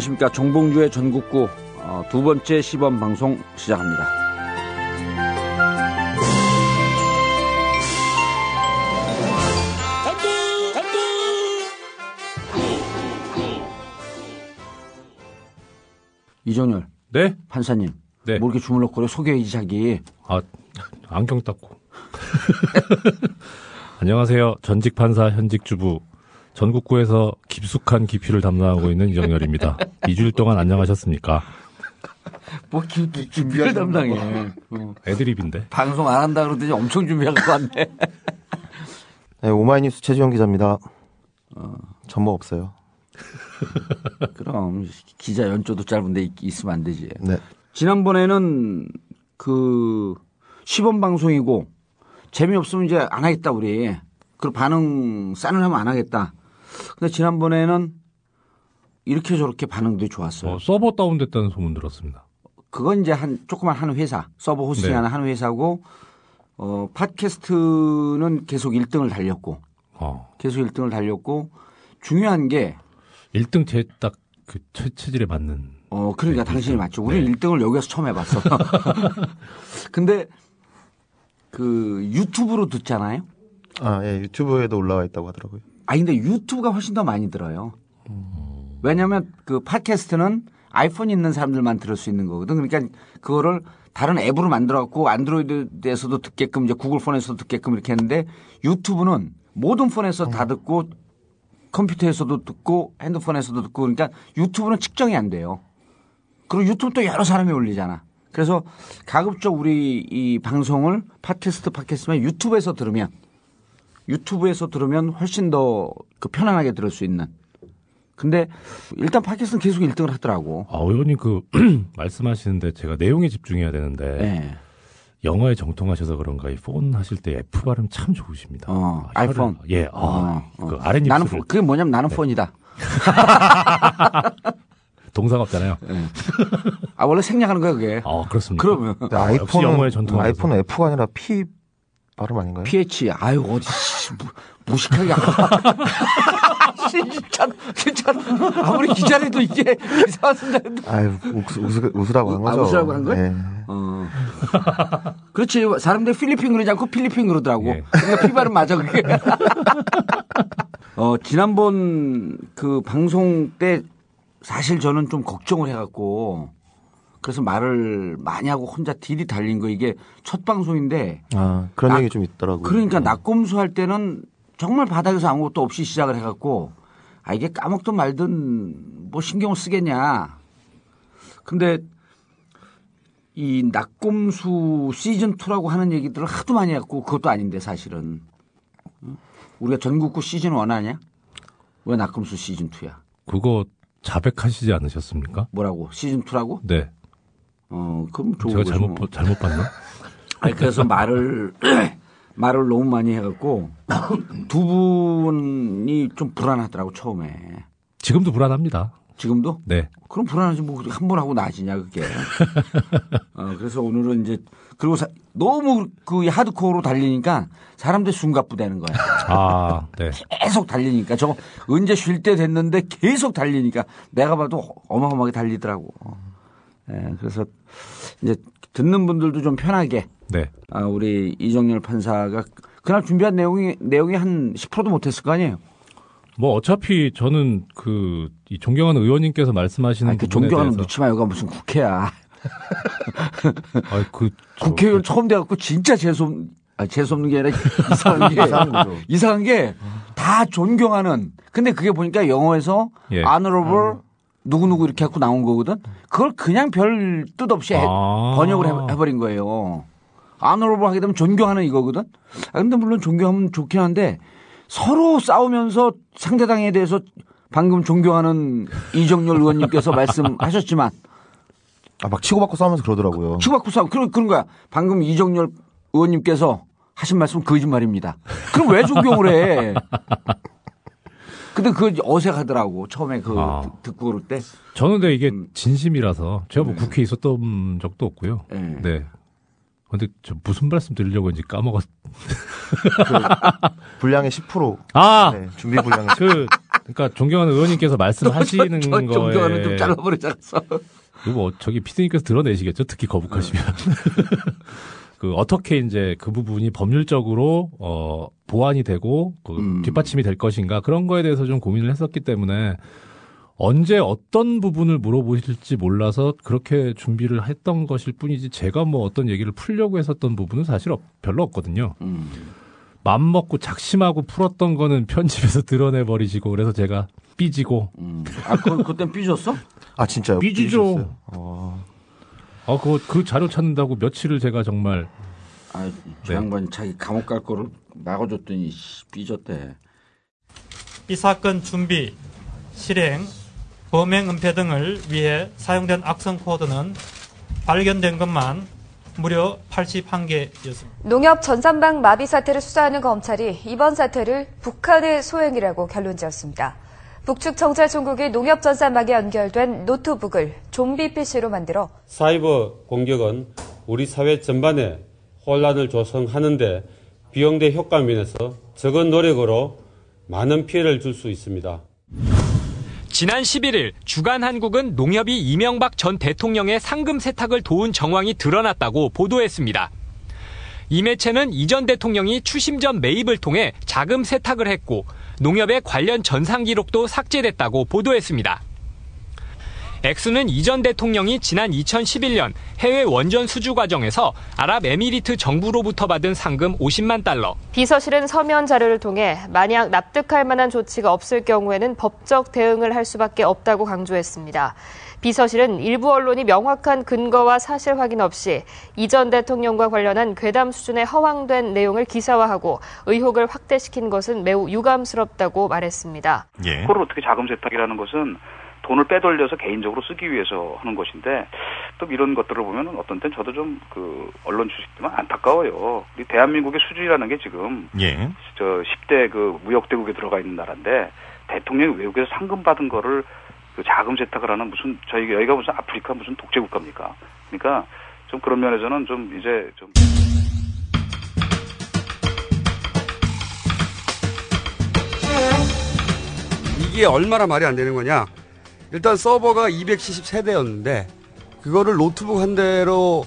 안녕하십니까. 정봉주의 전국구 어, 두 번째 시범 방송 시작합니다. 이정열 네? 판사님. 네. 뭐 이렇게 주물럭거려 소개해야지 자기. 아, 안경 닦고. 안녕하세요. 전직 판사 현직 주부 전국구에서 깊숙한 깊이를 담당하고 있는 이정열입니다. 2주일 동안 안녕하셨습니까? 뭐 기, 기, 준비를 담당해. 어. 애드립인데. 방송 안 한다 그러더니 엄청 준비하고 왔네. 네, 오마이뉴스 최지영 기자입니다. 전목 없어요. 그럼 기자 연조도 짧은데 있- 있으면 안 되지. 네. 지난번에는 그 시범 방송이고 재미없으면 이제 안 하겠다 우리. 그 반응 싸늘하면 안 하겠다. 근데 지난번에는 이렇게 저렇게 반응도 좋았어요. 어, 서버 다운됐다는 소문 들었습니다. 그건 이제 한 조그만 한 회사 서버 호스팅하는 네. 한 회사고 어 팟캐스트는 계속 1등을 달렸고 어. 계속 1등을 달렸고 중요한 게 1등 제 딱 그 체질에 맞는. 어, 그러니까 네, 당신이 그렇죠. 맞죠. 우리는 네. 1등을 여기서 처음 해봤어. 근데 그 유튜브로 듣잖아요. 아, 예, 유튜브에도 올라와 있다고 하더라고요. 아 근데 유튜브가 훨씬 더 많이 들어요. 왜냐하면 그 팟캐스트는 아이폰 있는 사람들만 들을 수 있는 거거든. 그러니까 그거를 다른 앱으로 만들어갖고 안드로이드에서도 듣게끔 이제 구글 폰에서도 듣게끔 이렇게 했는데 유튜브는 모든 폰에서 다 듣고 컴퓨터에서도 듣고 핸드폰에서도 듣고 그러니까 유튜브는 측정이 안 돼요. 그리고 유튜브 또 여러 사람이 올리잖아. 그래서 가급적 우리 이 방송을 팟캐스트 팟캐스트만 유튜브에서 들으면 유튜브에서 들으면 훨씬 더 그 편안하게 들을 수 있는. 근데 일단 팟캐스트는 계속 1등을 하더라고. 아, 의원님 그 말씀하시는데 제가 내용에 집중해야 되는데 네. 영어에 정통하셔서 그런가 이 폰 하실 때 F 발음 참 좋으십니다. 어, 아, 아이폰. 예. 아, 어, 어. 그 아랫입술을 나는 폰- 그게 뭐냐면 나는 폰이다. 동사가 없잖아요. 아 원래 생략하는 거야 그게. 아, 그렇습니까? 그러면 아, 아이폰은. 아이폰은 F가 아니라 P 발음 아닌가요? PH 아유 어디 씨, 무- 무식하게 씨, 진짜 진짜 아무리 기자라도 이게 이상한 순간인데. 아유, 웃, 웃, 웃으라고 한 아, 거죠. 웃으라고 한 거야? 예. 어. 그렇지 사람들이 필리핀 그러지 않고 필리핀 그러더라고. 예. 그러니까 피발은 맞아 그게. 어 지난번 그 방송 때 사실 저는 좀 걱정을 해갖고 그래서 말을 많이 하고 혼자 딜이 달린 거 이게 첫 방송인데 아, 그런 나- 얘기 좀 있더라고요. 그러니까 낙검수 할 때는 정말 바닥에서 아무것도 없이 시작을 해갖고 아 이게 까먹든 말든 뭐 신경을 쓰겠냐. 근데 이 낙검수 시즌 2라고 하는 얘기들을 하도 많이 했고 그것도 아닌데 사실은 응? 우리가 전국구 시즌 1 아니야? 왜 낙검수 시즌 2야? 그거 자백하시지 않으셨습니까? 뭐라고 시즌 2라고? 네. 어 그럼 좋은 제가 잘못 뭐. 보- 잘못 봤나? 아니, 그래서 말을 말을 너무 많이 해갖고 두 분이 좀 불안하더라고 처음에. 지금도 불안합니다. 지금도? 네. 그럼 불안하지 뭐 한 번 하고 나아지냐 그게. 어, 그래서 오늘은 이제 그리고 사- 너무 그 하드코어로 달리니까 사람들 숨가쁘다는 거야. 아, 네. 계속 달리니까 저거 언제 쉴 때 됐는데 계속 달리니까 내가 봐도 어마어마하게 달리더라고. 예, 그래서 이제 듣는 분들도 좀 편하게 네. 아, 우리 이정열 판사가 그날 준비한 내용이 내용이 한 10%도 못했을 거 아니에요. 뭐 어차피 저는 그 이 존경하는 의원님께서 말씀하시는 아니, 그 존경하는 대해서 묻지 마요가 무슨 국회야. 아니, 그 저- 국회의원 처음 돼갖고 진짜 재수 아, 재수 없는 게 아니라 이상한 게 이상한 게 다 존경하는. 근데 그게 보니까 영어에서 예. honorable 누구 누구 이렇게 갖고 나온 거거든. 그걸 그냥 별 뜻 없이 해- 아. 번역을 해- 해버린 거예요. honorable 하게 되면 존경하는 이거거든. 아, 근데 물론 존경하면 좋긴 한데 서로 싸우면서 상대당에 대해서 방금 존경하는 이정열 의원님께서 말씀하셨지만 아, 막 치고받고 싸우면서 그러더라고요. 치고받고 싸우 그런 그런 거야. 방금 이정열 의원님께서 하신 말씀 거짓말입니다. 그럼 왜 존경을 해? 근데 그 어색하더라고 처음에 그 아. 듣고 그럴 때. 저는 근데 이게 음. 진심이라서 제가 뭐 국회에 있었던 적도 없고요. 네. 네. 근데 저 무슨 말씀 드리려고 했는지 까먹었. 분량의 10%. 아, 네, 준비 분량의 10%. 그 그러니까 존경하는 의원님께서 말씀하시는 저, 저, 존경하는 거에 좀 잘라버리자서. 이거 뭐 저기 피디님께서 드러내시겠죠. 특히 거북하시면. 그 어떻게 이제 그 부분이 법률적으로 어 보완이 되고 그 음. 뒷받침이 될 것인가 그런 거에 대해서 좀 고민을 했었기 때문에 언제 어떤 부분을 물어보실지 몰라서 그렇게 준비를 했던 것일 뿐이지 제가 뭐 어떤 얘기를 풀려고 했었던 부분은 사실 없- 별로 없거든요. 음. 맘 먹고 작심하고 풀었던 거는 편집에서 드러내 버리시고 그래서 제가 삐지고 음. 아, 그, 그땐 삐졌어? 아 진짜요? 삐지죠. 어. 아, 그거 그 자료 찾는다고 며칠을 제가 정말 아, 저 네. 양반이 자기 감옥 갈 거를 막아줬더니 씨, 삐졌대. 이 사건 준비, 실행, 범행 은폐 등을 위해 사용된 악성 코드는 발견된 것만 무려 81개였습니다. 농협 전산방 마비 사태를 수사하는 검찰이 이번 사태를 북한의 소행이라고 결론 지었습니다. 북측 정찰총국이 농협 전산망에 연결된 노트북을 좀비 PC로 만들어 사이버 공격은 우리 사회 전반에 혼란을 조성하는데 비용대 효과 면에서 적은 노력으로 많은 피해를 줄 수 있습니다. 지난 11일 주간 한국은 농협이 이명박 전 대통령의 상금 세탁을 도운 정황이 드러났다고 보도했습니다. 이 매체는 이 전 대통령이 추심 전 매입을 통해 자금 세탁을 했고 농협의 관련 전상 기록도 삭제됐다고 보도했습니다. 엑스는 이전 대통령이 지난 2011년 해외 원전 수주 과정에서 아랍에미리트 정부로부터 받은 상금 50만 달러, 비서실은 서면 자료를 통해 만약 납득할 만한 조치가 없을 경우에는 법적 대응을 할 수밖에 없다고 강조했습니다. 비서실은 일부 언론이 명확한 근거와 사실 확인 없이 이 전 대통령과 관련한 괴담 수준의 허황된 내용을 기사화하고 의혹을 확대시킨 것은 매우 유감스럽다고 말했습니다. 예. 그걸 어떻게 자금 세탁이라는 것은 돈을 빼돌려서 개인적으로 쓰기 위해서 하는 것인데 또 이런 것들을 보면 어떤 땐 저도 좀 그 언론 주식지만 안타까워요. 우리 대한민국의 수준이라는 게 지금 예. 저 10대 그 무역 대국에 들어가 있는 나라인데 대통령이 외국에서 상금 받은 거를 그 자금 세탁을 하는 무슨 저희 여기가 무슨 아프리카 무슨 독재 국가입니까? 그러니까 좀 그런 면에서는 좀 이제 좀 이게 얼마나 말이 안 되는 거냐? 일단 서버가 270세대였는데 그거를 노트북 한 대로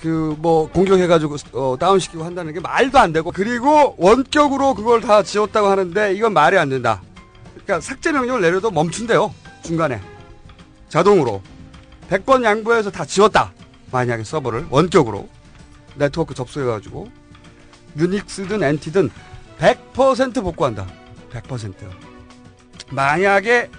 그 뭐 공격해가지고 어, 다운시키고 한다는 게 말도 안 되고 그리고 원격으로 그걸 다 지웠다고 하는데 이건 말이 안 된다. 그러니까 삭제 명령을 내려도 멈춘대요 중간에 자동으로 100번 양보해서 다 지웠다. 만약에 서버를 원격으로 네트워크 접속해가지고 유닉스든 엔티든 100% 복구한다. 100%. 만약에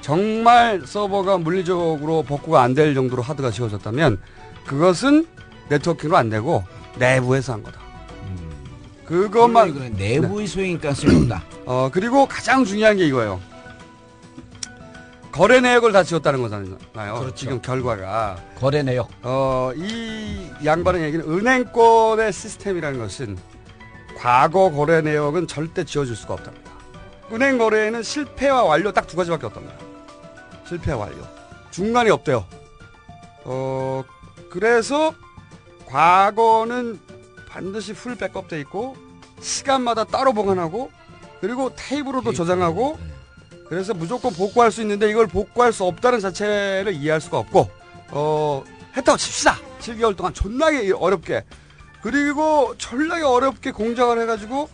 정말 서버가 물리적으로 복구가 안 될 정도로 하드가 지워졌다면 그것은 네트워킹으로 안 되고 내부에서 한 거다. 그것만 그래, 내부의 소행일 가능성이 없다. 어 그리고 가장 중요한 게 이거예요. 거래 내역을 다 지웠다는 거잖아요. 그렇죠. 지금 결과가 거래 내역. 어 이 양반의 얘기는 은행권의 시스템이라는 것은 과거 거래 내역은 절대 지워줄 수가 없답니다. 은행 거래에는 실패와 완료 딱 두 가지밖에 없답니다. 실패와 완료. 중간이 없대요. 어, 그래서 과거는 반드시 풀 백업돼 있고 시간마다 따로 보관하고 그리고 테이블로도 저장하고 그래서 무조건 복구할 수 있는데 이걸 복구할 수 없다는 자체를 이해할 수가 없고 어 했다고 칩시다. 7개월 동안 존나게 어렵게. 그리고 존나게 어렵게 공작을 해가지고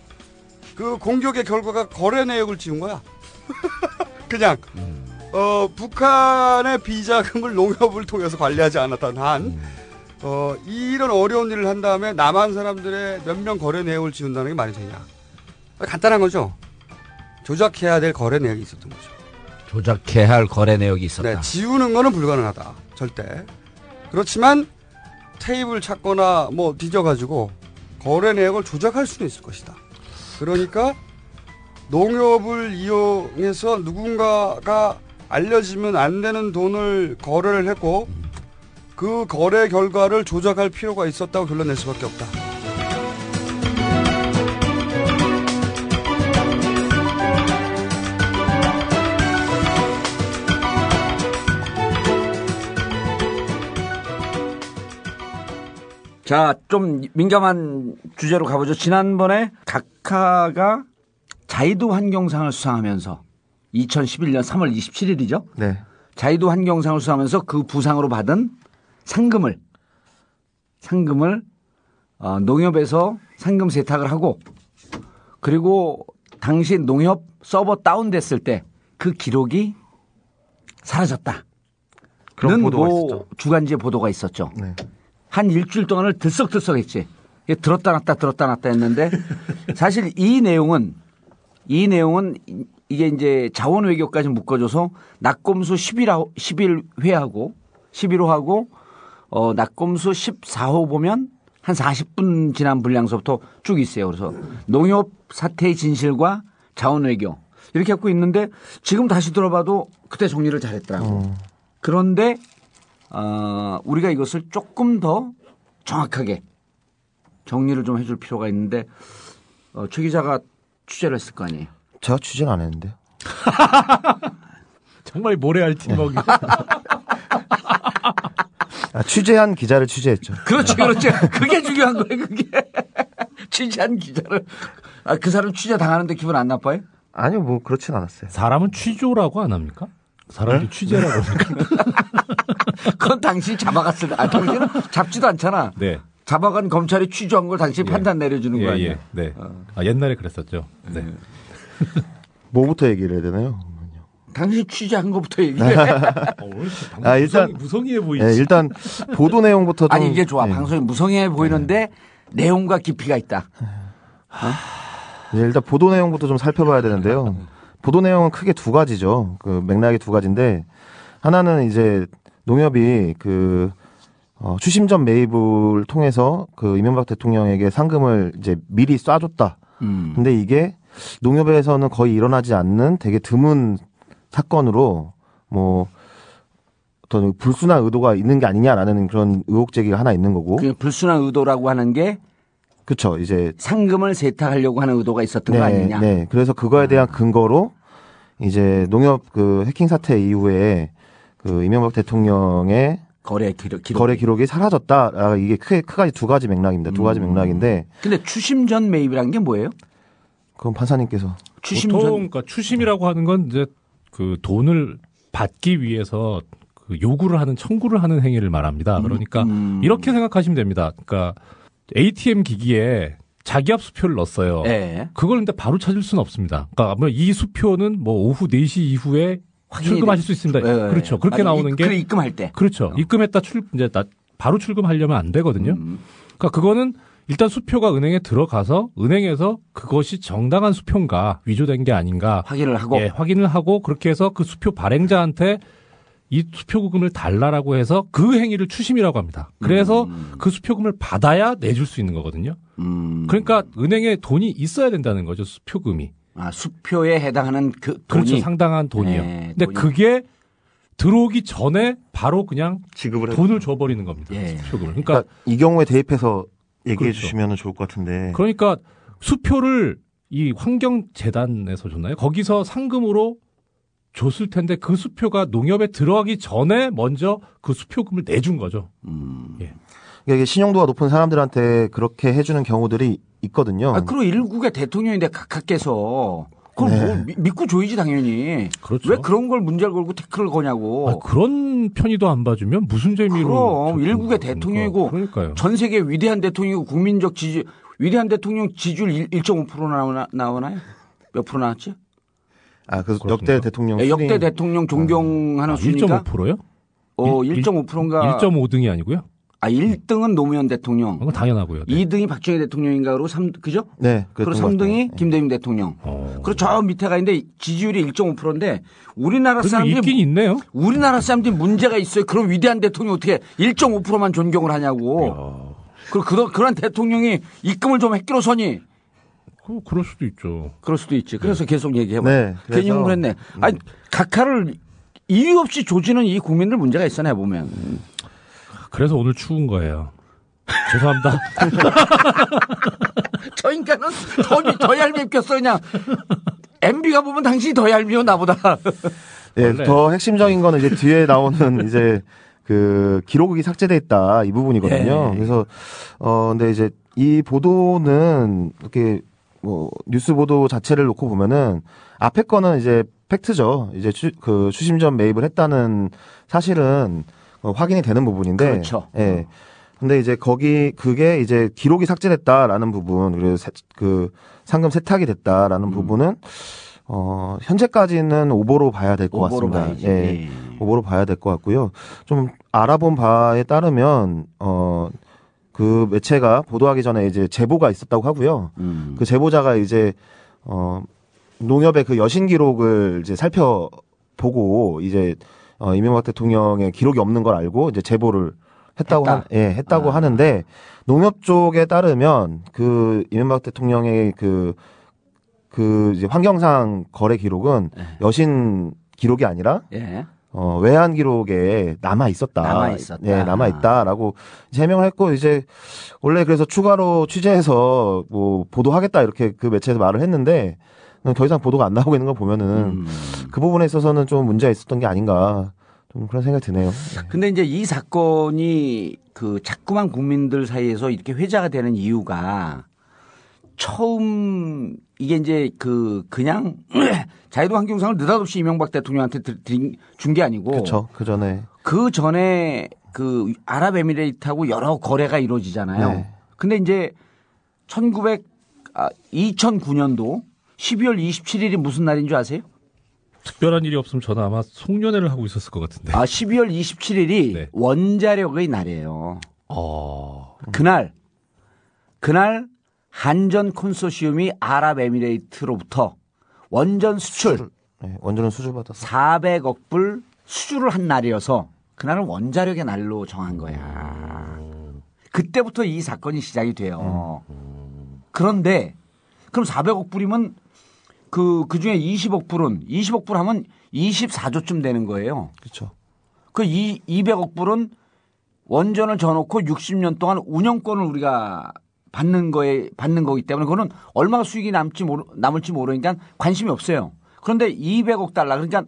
그 공격의 결과가 거래 내역을 지운 거야. 그냥. 어 북한의 비자금을 농협을 통해서 관리하지 않았던 한 어, 이런 어려운 일을 한 다음에 남한 사람들의 몇 명 거래 내역을 지운다는 게 말이 되냐. 간단한 거죠 조작해야 될 거래 내역이 있었던 거죠. 조작해야 할 거래 내역이 있었다. 네, 지우는 거는 불가능하다. 절대. 그렇지만 테이블 찾거나 뭐 뒤져가지고 거래 내역을 조작할 수는 있을 것이다. 그러니까 농협을 이용해서 누군가가 알려지면 안 되는 돈을 거래를 했고 그 거래 결과를 조작할 필요가 있었다고 결론 낼 수밖에 없다. 자, 좀 민감한 주제로 가보죠. 지난번에 각하가 자이드 환경상을 수상하면서 2011년 3월 27일이죠. 네. 자이도 환경상을 수상하면서 그 부상으로 받은 상금을 상금을 어, 농협에서 상금 세탁을 하고 그리고 당시 농협 서버 다운됐을 때 그 기록이 사라졌다. 그런 는 보도가 뭐 있었죠. 주간지에 보도가 있었죠. 네. 한 일주일 동안을 들썩들썩 했지. 이게 들었다 놨다 들었다 놨다 했는데 사실 이 내용은 이 내용은 이게 이제 자원 외교까지 묶어줘서 낙검수 11호 11회하고 11호하고 어 낙검수 14호 보면 한 40분 지난 분량서부터 쭉 있어요. 그래서 농협 사태의 진실과 자원 외교 이렇게 갖고 있는데 지금 다시 들어봐도 그때 정리를 잘했더라고. 그런데 어, 우리가 이것을 조금 더 정확하게 정리를 좀 해줄 필요가 있는데 어, 최 기자가 취재를 했을 거 아니에요. 제가 취재는 안 했는데. 정말 모래알 팀워크. 아, 취재한 기자를 취재했죠. 그렇지, 그렇지. 그게 중요한 거예요, 그게. 취재한 기자를. 아, 그 사람 취재 당하는데 기분 안 나빠요? 아니요, 뭐 그렇진 않았어요. 사람은 취조라고 안 합니까? 사람들이 취재라고 합니까? 그건 당신이 잡아갔을 때, 아, 당신은 잡지도 않잖아. 네. 잡아간 검찰이 취조한 걸 당신이 예. 판단 내려주는 거 예, 아니에요? 예. 네. 아, 옛날에 그랬었죠. 네. 뭐부터 얘기를 해야 되나요? 당신이 취재한 것부터 얘기해. 어, 오늘 방금 아, 일단- 무성의해 보이지. 네, 일단 보도 내용부터 좀 아니, 이게 좋아. 네. 방송이 무성해 보이는데 내용과 깊이가 있다. 네, 일단 보도 내용부터 좀 살펴봐야 되는데요. 보도 내용은 크게 두 가지죠. 그 맥락이 두 가지인데 하나는 이제 농협이 그 어, 추심전 매입을 통해서 그 이명박 대통령에게 상금을 이제 미리 쏴줬다. 음. 근데 이게 농협에서는 거의 일어나지 않는 되게 드문 사건으로 뭐 어떤 불순한 의도가 있는 게 아니냐라는 그런 의혹 제기가 하나 있는 거고. 그 불순한 의도라고 하는 게 그렇죠. 이제 상금을 세탁하려고 하는 의도가 있었던 거 아니냐. 네. 그래서 그거에 대한 근거로 이제 농협 그 해킹 사태 이후에 그 이명박 대통령의 거래 기록. 기록. 거래 기록이 사라졌다. 아, 이게 크게 크게 두 가지 맥락입니다. 두 음. 가지 맥락인데 근데 추심 전 매입이란 게 뭐예요? 그건 판사님께서 추심전 보통 그러니까 추심이라고 하는 건 이제 그 돈을 받기 위해서 그 요구를 하는 청구를 하는 행위를 말합니다. 그러니까 음. 이렇게 생각하시면 됩니다. 그러니까 ATM 기기에 자기압 수표를 넣었어요. 예. 그걸 근데 바로 찾을 수는 없습니다. 그러니까 뭐이 수표는 뭐 오후 4시 이후에 출금하실 돼. 수 있습니다. 예, 예. 그렇죠. 그렇게. 나오는 이- 게 그래 입금할 때. 그렇죠. 입금했다 출 이제 나 바로 출금하려면 안 되거든요. 음. 그러니까 그거는 일단 수표가 은행에 들어가서 은행에서 그것이 정당한 수표인가 위조된 게 아닌가 확인을 하고 예, 확인을 하고 그렇게 해서 그 수표 발행자한테 이 수표금을 달라라고 해서 그 행위를 추심이라고 합니다. 그래서 그 수표금을 받아야 내줄 수 있는 거거든요. 음. 그러니까 은행에 돈이 있어야 된다는 거죠. 수표금이. 아, 수표에 해당하는 그 그렇죠. 돈이 상당한 돈이요. 네, 근데 돈이. 그게 들어오기 전에 바로 그냥 지급을 돈을 줘 버리는 겁니다. 예. 수표금을. 그러니까 그러니까 이 경우에 대입해서 얘기해 그렇죠. 주시면 좋을 것 같은데. 그러니까 수표를 이 환경재단에서 줬나요? 거기서 상금으로 줬을 텐데 그 수표가 농협에 들어가기 전에 먼저 그 수표금을 내준 거죠. 음. 예. 그러니까 이게 신용도가 높은 사람들한테 그렇게 해주는 경우들이 있거든요. 아, 그리고 일국의 대통령인데 각하께서 그걸 네. 뭐 미- 믿고 줘야지 당연히. 그렇죠. 왜 그런 걸 문제를 걸고 태클을 거냐고. 아, 그런 편의도 안 봐주면 무슨 재미로? 그럼 저- 일국의 그러니까, 대통령이고 그러니까요. 전 세계 위대한 대통령이고 국민적 지지 위대한 대통령 지지율 1.5% 나오나, 나오나요? 몇 프로 나왔지? 아, 그래서 그렇습니까? 역대 대통령 예, 역대 대통령 존경하는 아, 순위가 1.5%요? 어, 일- 1.5%인가 1.5등이 아니고요? 아, 1등은 노무현 대통령. 그건 당연하고요. 네. 2등이 박정희 대통령인가 그리고 3 그죠? 네, 그리고 그랬던 것 3등이 같아요. 김대중 대통령. 어. 그리고 저 밑에가 있는데 지지율이 1.5%인데 우리나라 사람들이 있긴 있네요. 우리나라 사람들이 문제가 있어요. 그런 위대한 대통령 어떻게 1.5%만 존경을 하냐고. 그 그런 그런 대통령이 입금을 좀 했기로 서니 그, 그럴 수도 있죠. 그럴 수도 있지. 그래서 계속 얘기해 봐. 네, 괜히 흥분했네. 아니 각하를 이유 없이 조지는 이 국민들 문제가 있어 내 보면. 그래서 오늘 추운 거예요. 죄송합니다. 저 인간은 더, 더 얄밉겠어 그냥. MB가 보면 당신이 더 얄미워 나보다. 예, 원래- 더 핵심적인 거는 이제 뒤에 나오는 이제 그 기록이 삭제돼 있다 이 부분이거든요. 예. 그래서 어 근데 이제 이 보도는 이렇게 뭐 뉴스 보도 자체를 놓고 보면은 앞에 거는 이제 팩트죠. 이제 추, 그 추심전 매입을 했다는 사실은 어, 확인이 되는 부분인데. 그렇죠. 예. 근데 이제 거기 그게 이제 기록이 삭제됐다라는 부분 그리고 세, 그 상금 세탁이 음. 됐다라는 부분은 어 현재까지는 오보로 봐야 될 것 같습니다. 봐야지. 예. 예. 오보로 봐야 될 것 같고요. 좀 알아본 바에 따르면 어 그 매체가 보도하기 전에 이제 제보가 있었다고 하고요. 음. 그 제보자가 이제 어 농협의 그 여신 기록을 이제 살펴보고 이제 어 이명박 대통령의 기록이 없는 걸 알고 이제 제보를 했다고 했다. 하, 예, 했다고 아. 하는데 농협 쪽에 따르면 그 이명박 대통령의 그그 이제 환경상 거래 기록은 네. 여신 기록이 아니라 예. 어, 외환 기록에 남아 있었다. 남아 있었다. 예, 남아 있다라고 해명을 했고 이제 원래 그래서 추가로 취재해서 뭐 보도하겠다 이렇게 그 매체에서 말을 했는데 더 이상 보도가 안 나오고 있는 걸 보면은 음. 그 부분에 있어서는 좀 문제가 있었던 게 아닌가 좀 그런 생각이 드네요. 근데 이제 이 사건이 그 자꾸만 국민들 사이에서 이렇게 회자가 되는 이유가 처음 이게 이제 그 그냥 자유도 환경상을 느닷없이 이명박 대통령한테 준 게 아니고 그렇죠. 그 전에 그 전에 그 아랍에미레이트하고 여러 거래가 이루어지잖아요. 네. 근데 이제 1900 아, 2009년도 12월 27일이 무슨 날인 줄 아세요? 특별한 일이 없으면 저는 아마 송년회를 하고 있었을 것 같은데. 아, 12월 27일이 네. 원자력의 날이에요. 어. 그날 그날 한전 콘소시엄이 아랍에미레이트로부터 원전 수출 네, 원전은 수주 받아서 400억 불 수주를 한 날이어서 그날은 원자력의 날로 정한 거야. 그때부터 이 사건이 시작이 돼요. 그런데 그럼 400억 불이면 그, 그 중에 20억 불은 20억 불 하면 24조쯤 되는 거예요. 그렇죠. 그 이, 200억 불은 원전을 져놓고 60년 동안 운영권을 우리가 받는 거에 받는 거기 때문에 그거는 얼마가 수익이 남지 모르, 남을지 모르니까 관심이 없어요. 그런데 200억 달러 그러니까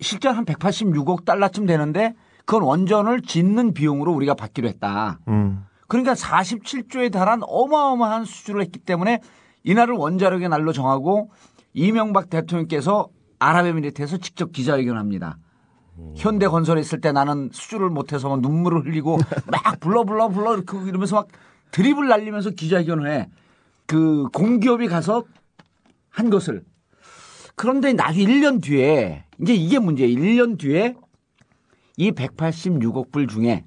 실제 한 186억 달러쯤 되는데 그건 원전을 짓는 비용으로 우리가 받기로 했다. 음. 그러니까 47조에 달한 어마어마한 수주를 했기 때문에 이날을 원자력의 날로 정하고 이명박 대통령께서 아랍에미리트에서 직접 기자회견합니다. 현대 건설에 있을 때 나는 수주를 못해서 막 눈물을 흘리고 막 불러 불러 불러 이러면서 막 드립을 날리면서 기자회견을 해. 그 공기업이 가서 한 것을. 그런데 나중에 1년 뒤에 이제 이게 문제예요. 1년 뒤에 이 186억 불 중에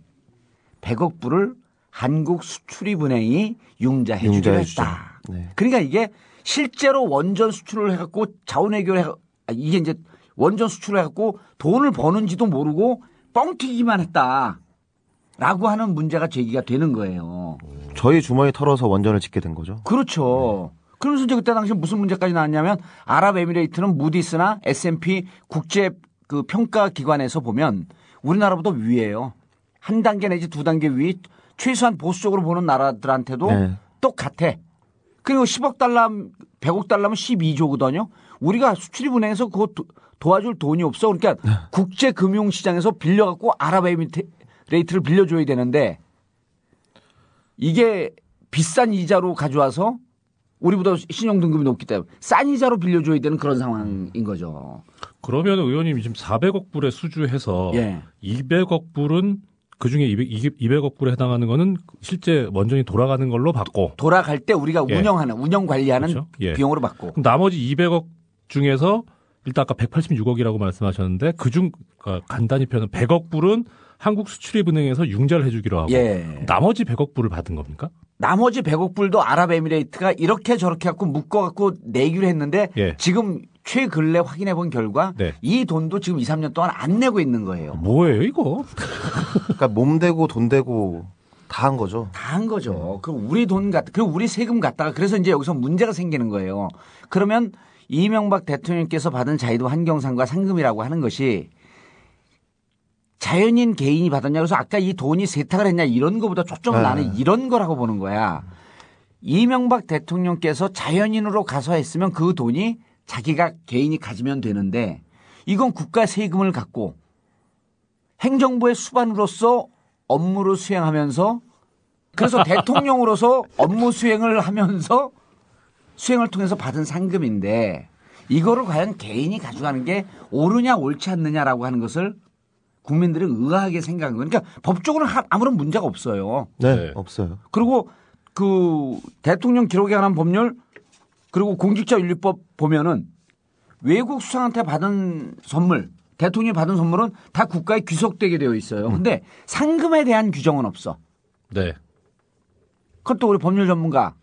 100억 불을 한국 수출입은행이 융자해 주기로 융자해 주죠. 했다. 네. 그러니까 이게 실제로 원전 수출을 해갖고 자원외교를 해 아, 이게 이제 원전 수출을 해갖고 돈을 버는지도 모르고 뻥튀기만 했다. 라고 하는 문제가 제기가 되는 거예요. 저희 주머니 털어서 원전을 짓게 된 거죠. 그렇죠. 그러면서 이제 그때 당시 무슨 문제까지 나왔냐면 아랍에미레이트는 무디스나 S&P 국제 그 평가 기관에서 보면 우리나라보다 위에요. 한 단계 내지 두 단계 위 최소한 보수적으로 보는 나라들한테도 네. 똑같아. 그리고 10억 달러, 100억 달러면 12조거든요. 우리가 수출입은행에서 그거 도, 도와줄 돈이 없어. 그러니까 국제 금융 시장에서 빌려갖고 아랍에미레이트를 빌려줘야 되는데 이게 비싼 이자로 가져와서 우리보다 신용 등급이 높기 때문에 싼 이자로 빌려줘야 되는 그런 상황인 거죠. 그러면 의원님이 지금 400억 불에 수주해서 예. 200억 불은 그 중에 200, 200억 불에 해당하는 거는 실제 원전이 돌아가는 걸로 받고 돌아갈 때 우리가 예. 운영하는 운영 관리하는 그렇죠. 예. 비용으로 받고 그럼 나머지 200억 중에서 일단 아까 186억이라고 말씀하셨는데 그중 어, 간단히 표현은 100억 불은 한국 수출입은행에서 융자를 해주기로 하고 예. 나머지 100억 불을 받은 겁니까? 나머지 100억 불도 아랍에미레이트가 이렇게 저렇게 갖고 묶어 갖고 내기로 했는데 예. 지금 최근래 확인해 본 결과 네. 이 돈도 지금 2, 3년 동안 안 내고 있는 거예요. 뭐예요 이거? 그러니까 몸 대고 돈 대고 다 한 거죠. 다 한 거죠. 그 우리 돈 갖다, 그 우리 세금 갖다가 그래서 이제 여기서 문제가 생기는 거예요. 그러면 이명박 대통령께서 받은 자유도 환경상과 상금이라고 하는 것이 자연인 개인이 받았냐 그래서 아까 이 돈이 세탁을 했냐 이런 거보다 초점을 네. 나는 이런 거라고 보는 거야. 이명박 대통령께서 자연인으로 가서 했으면 그 돈이 자기가 개인이 가지면 되는데 이건 국가 세금을 갖고 행정부의 수반으로서 업무를 수행하면서 그래서 대통령으로서 업무 수행을 하면서 수행을 통해서 받은 상금인데 이거를 과연 개인이 가져가는 게 옳으냐 옳지 않느냐라고 하는 것을 국민들이 의아하게 생각하는 거예요. 그러니까 법적으로는 하- 아무런 문제가 없어요. 네, 네. 없어요. 그리고 그 대통령 기록에 관한 법률 그리고 공직자 윤리법 보면은 외국 수상한테 받은 선물 대통령이 받은 선물은 다 국가에 귀속되게 되어 있어요. 근데 상금에 대한 규정은 없어. 네. 그것도 우리 법률 전문가.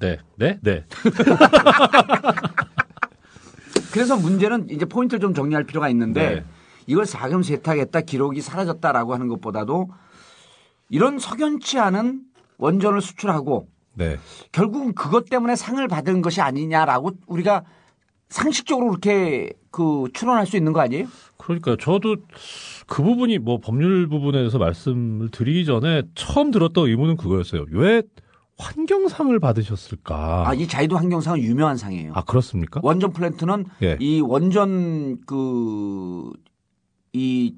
네. 네. 네. 그래서 문제는 이제 포인트를 좀 정리할 필요가 있는데 네. 이걸 자금 세탁했다 기록이 사라졌다라고 하는 것보다도 이런 석연치 않은 원전을 수출하고 네. 결국은 그것 때문에 상을 받은 것이 아니냐라고 우리가 상식적으로 그렇게 그 추론할 수 있는 거 아니에요? 그러니까 저도 그 부분이 뭐 법률 부분에 대해서 말씀을 드리기 전에 처음 들었던 의문은 그거였어요. 왜 환경상을 받으셨을까? 아, 이 자이도 환경상은 유명한 상이에요. 아, 그렇습니까? 원전 플랜트는 예. 이 원전 그 이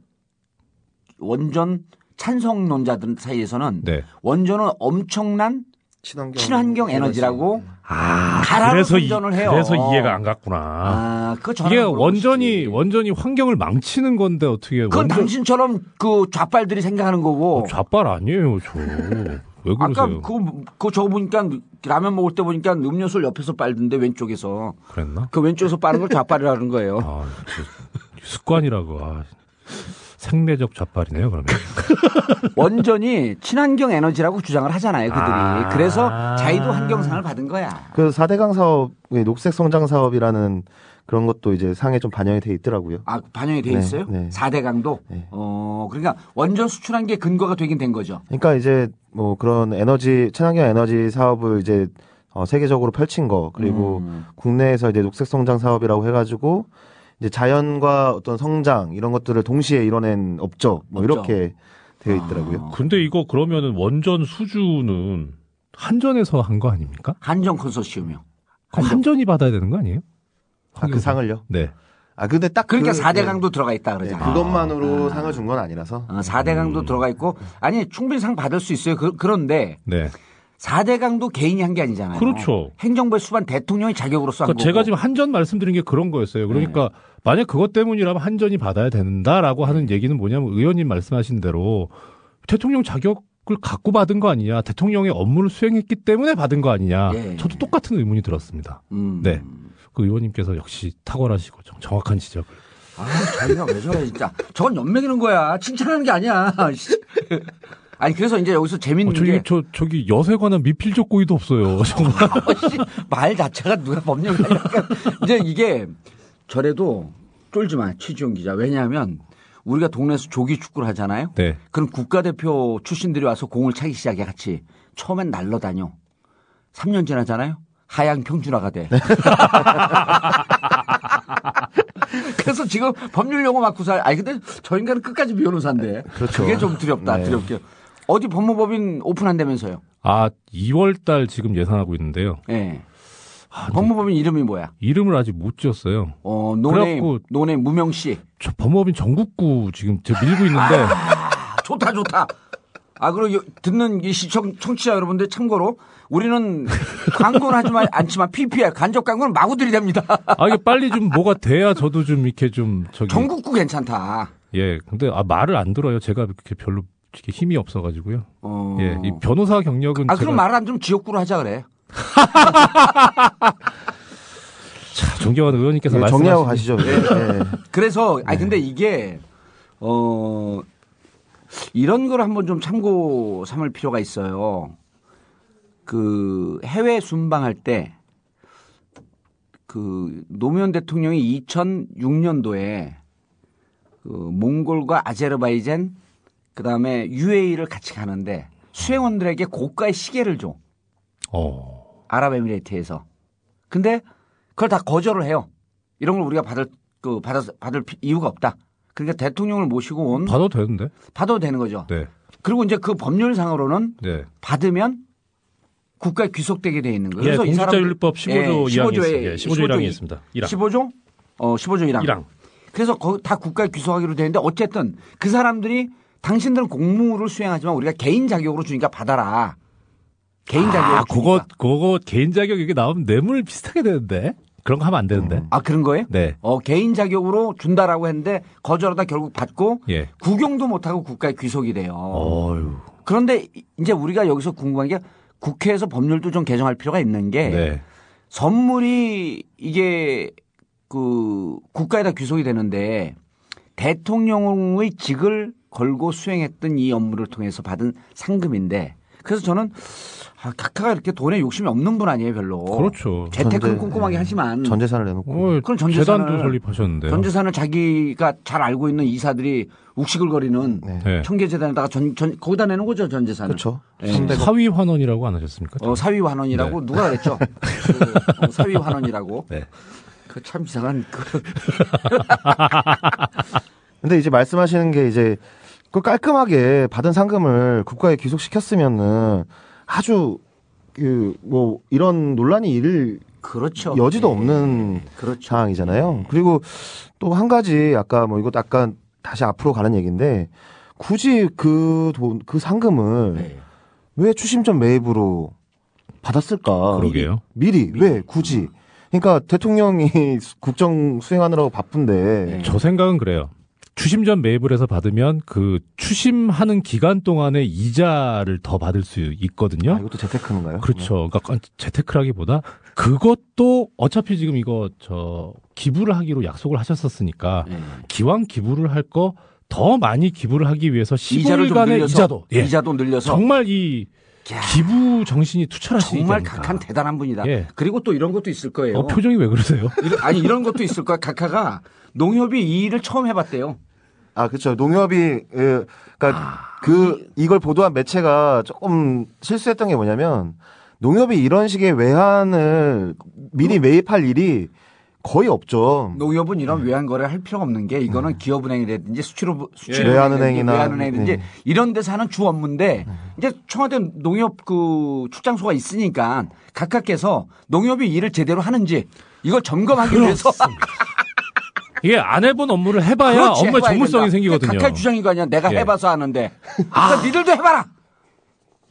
원전 찬성론자들 사이에서는 네. 원전은 엄청난 친환경, 친환경 에너지라고 아, 그래서 이, 해요. 그래서 이해가 안 갔구나. 아, 저는 이게 모르고 원전이 싶지. 원전이 환경을 망치는 건데 어떻게 그건 원전 당신처럼 그 좌빨들이 생각하는 거고. 어, 좌빨 아니에요, 저. 왜 아까 그러세요? 그거 그거 저거 보니까 라면 먹을 때 보니까 음료수를 옆에서 빨던데 왼쪽에서 그랬나? 그 왼쪽에서 빠는 걸 좌빨이라는 거예요. 아, 그 습관이라고. 아, 생내적 좌빨이네요, 그러면. 원전이 친환경 에너지라고 주장을 하잖아요, 그들이. 아. 그래서 자이도 환경상을 받은 거야. 그 4대강 사업, 그 녹색 성장 사업이라는 그런 것도 이제 상에 좀 반영이 돼 있더라고요. 아, 반영이 돼 네, 있어요? 네. 사 4대 강도? 네. 어, 그러니까 원전 수출한 게 근거가 되긴 된 거죠. 그러니까 이제 뭐 그런 에너지 친환경 에너지 사업을 이제 어, 세계적으로 펼친 거 그리고 음. 국내에서 이제 녹색 성장 사업이라고 해가지고 이제 자연과 어떤 성장 이런 것들을 동시에 이뤄낸 업적 뭐 업적. 이렇게 되어 있더라고요. 아. 근데 이거 그러면은 원전 수주는 한전에서 한 거 아닙니까? 한전 컨소시엄이요. 그럼 한전. 한전이 받아야 되는 거 아니에요? 아, 그 상을요? 네. 아 근데 딱 그러니까 그, 사 4대 네. 강도 들어가 있다 네, 그러잖아. 그것만으로 상을 준 건 아니라서 어, 4대 강도 들어가 있고 아니 충분히 상 받을 수 있어요. 그, 그런데 네. 4대 강도 개인이 한 게 아니잖아요. 그렇죠. 행정부의 수반 대통령이 자격으로서 한 그러니까. 제가 지금 한전 말씀드린 게 그런 거였어요. 그러니까 만약 그것 때문이라면 한전이 받아야 된다라고 하는 얘기는 뭐냐면 의원님 말씀하신 대로 대통령 자격을 갖고 받은 거 아니냐, 대통령의 업무를 수행했기 때문에 받은 거 아니냐. 예. 저도 똑같은 의문이 들었습니다. 음. 네. 그 의원님께서 역시 탁월하시고 좀 정확한 지적을. 아, 자기가 왜 저래 진짜. 저건 연맥이는 거야. 칭찬하는 게 아니야. 씨. 아니 그래서 이제 여기서 어, 재밌는 저기 게 저 저기 여세 관한 미필적 고의도 없어요. 정말. 씨, 말 자체가 누가 법령이니까 이제 이게 저래도 쫄지 마 최지용 기자. 왜냐하면 우리가 동네에서 조기 축구를 하잖아요. 네. 그럼 국가대표 출신들이 와서 공을 차기 시작해 같이. 처음엔 날라다녀. 3년 지나잖아요. 하양 평준화가 돼. 그래서 지금 법률 용어 맞고 살. 아니 근데 저 인간은 끝까지 변호사인데. 그렇죠. 그게 좀 두렵다. 네. 두렵게. 어디 법무법인 오픈한다면서요? 아 2월 달 지금 예상하고 있는데요. 예. 아, 근데 법무법인 이름이 뭐야? 이름을 아직 못 지었어요. 어, 노네, 노네 무명 씨. 저 법무법인 전국구 지금 저 밀고 있는데 아, 좋다, 좋다. 아, 그리고 여- 듣는 이 시청, 청취자 여러분들 참고로 우리는 광고는 하지만 않지만 PPL 간접 광고는 마구 들이댑니다. 아 이게 빨리 좀 뭐가 돼야 저도 좀 이렇게 좀 저기 전국구 괜찮다. 예 근데 아 말을 안 들어요 제가 그렇게 별로 이렇게 힘이 없어가지고요 어. 예 이 변호사 경력은 아, 제가 그럼 말안 들으면 지역구로 하자 그래. 자, 존경하는 의원님께서 예, 말씀하신 정리하고 가시죠. 예, 예. 그래서, 네. 아니, 근데 이게, 어, 이런 걸 한번 좀 참고 삼을 필요가 있어요. 그 해외 순방할 때, 그 노무현 대통령이 2006년도에 그 몽골과 아제르바이잔, 그 다음에 UAE를 같이 가는데 수행원들에게 고가의 시계를 줘. 어 아랍에미레이트에서. 근데 그걸 다 거절을 해요. 이런 걸 우리가 받을 그 받아 받을 피- 이유가 없다. 그러니까 대통령을 모시고 온 받아도 되는데 받아도 되는 거죠. 네 그리고 이제 그 법률상으로는 네. 받으면 국가에 귀속되게 돼 있는 거예요. 예, 그래서 이 사람들- 공직자윤리법 15조 예, 1항이 15조에 있습니다. 예, 15조 1항이 있습니다. 1항. 15조? 어, 15조 1항. 1항. 그래서 다 국가에 귀속하기로 되는데 어쨌든 그 사람들이 당신들은 공무를 수행하지만 우리가 개인 자격으로 주니까 받아라. 개인 자격으로 아, 그거. 그거 개인 자격 이게 나오면 뇌물 비슷하게 되는데. 그런 거 하면 안 되는데. 음. 아 그런 거예요? 네. 어 개인 자격으로 준다라고 했는데 거절하다 결국 받고 예. 구경도 못하고 국가에 귀속이 돼요. 어유. 그런데 이제 우리가 여기서 궁금한 게 국회에서 법률도 좀 개정할 필요가 있는 게 네. 선물이 이게 그 국가에다 귀속이 되는데 대통령의 직을 걸고 수행했던 이 업무를 통해서 받은 상금인데 그래서 저는 아, 각하가 이렇게 돈에 욕심이 없는 분 아니에요 별로. 그렇죠. 재테크는 전재- 꼼꼼하게 하지만 전 재산을 내놓고 어, 그럼 전 재단도 재산을- 설립하셨는데요. 전 재산을 자기가 잘 알고 있는 이사들이 욱시글거리는 네. 네. 청계재단에다가 전, 전 거기다 내는 거죠 전 재산을. 그렇죠. 네. 300억. 사위 환원이라고 안 하셨습니까? 어, 사위 환원이라고 누가 그랬죠? 그, 어, 사위 환원이라고. 네. 그참 이상한 그 근데 이제 말씀하시는 게 이제 그 깔끔하게 받은 상금을 국가에 귀속시켰으면은 아주 그 뭐 이런 논란이 일을 그렇죠. 여지도 예. 없는 그렇죠. 상황이잖아요. 그리고 또 한 가지 아까 뭐 이것도 약간 다시 앞으로 가는 얘기인데 굳이 그 돈 그 상금을 네. 왜 추심 전 매입으로 받았을까? 그러게요. 미리, 왜 굳이? 그러니까 대통령이 국정 수행하느라고 바쁜데 네. 저 생각은 그래요. 추심 전 매입을 해서 받으면 그 추심하는 기간 동안에 이자를 더 받을 수 있거든요. 아, 이것도 재테크인가요? 그렇죠. 그러니까 재테크라기보다 그것도 어차피 지금 이거 저 기부를 하기로 약속을 하셨었으니까 네. 기왕 기부를 할 거 더 많이 기부를 하기 위해서 이자를 좀 15일간의 늘려서 이자도 예. 이자도 늘려서 정말 이 야, 기부 정신이 투철하시니까 정말 각한 대단한 분이다. 예. 그리고 또 이런 것도 있을 거예요. 어, 표정이 왜 그러세요? 이런- 아니 이런 것도 있을 거야. 각하가 농협이 이 일을 처음 해봤대요. 아, 그렇죠. 농협이 예, 그러니까 아, 그 이걸 보도한 매체가 조금 실수했던 게 뭐냐면 농협이 이런 식의 외환을 미리 매입할 일이 거의 없죠. 농협은 이런 외환 거래를 할 필요가 없는 게 이거는 기업은행이라든지 수출업 수출 외환은행이나, 외환은행이든지 네. 이런 데서 하는 주 업무인데 이제 청와대 농협 그 출장소가 있으니까 각하께서 농협이 일을 제대로 하는지 이걸 점검하기 위해서 이게 안 해본 업무를 해봐야 그렇지, 해봐야 전문성이 된다. 생기거든요. 각하의 주장인 거 아니야. 내가 예. 해봐서 하는데. 그러니까 니들도 해봐라.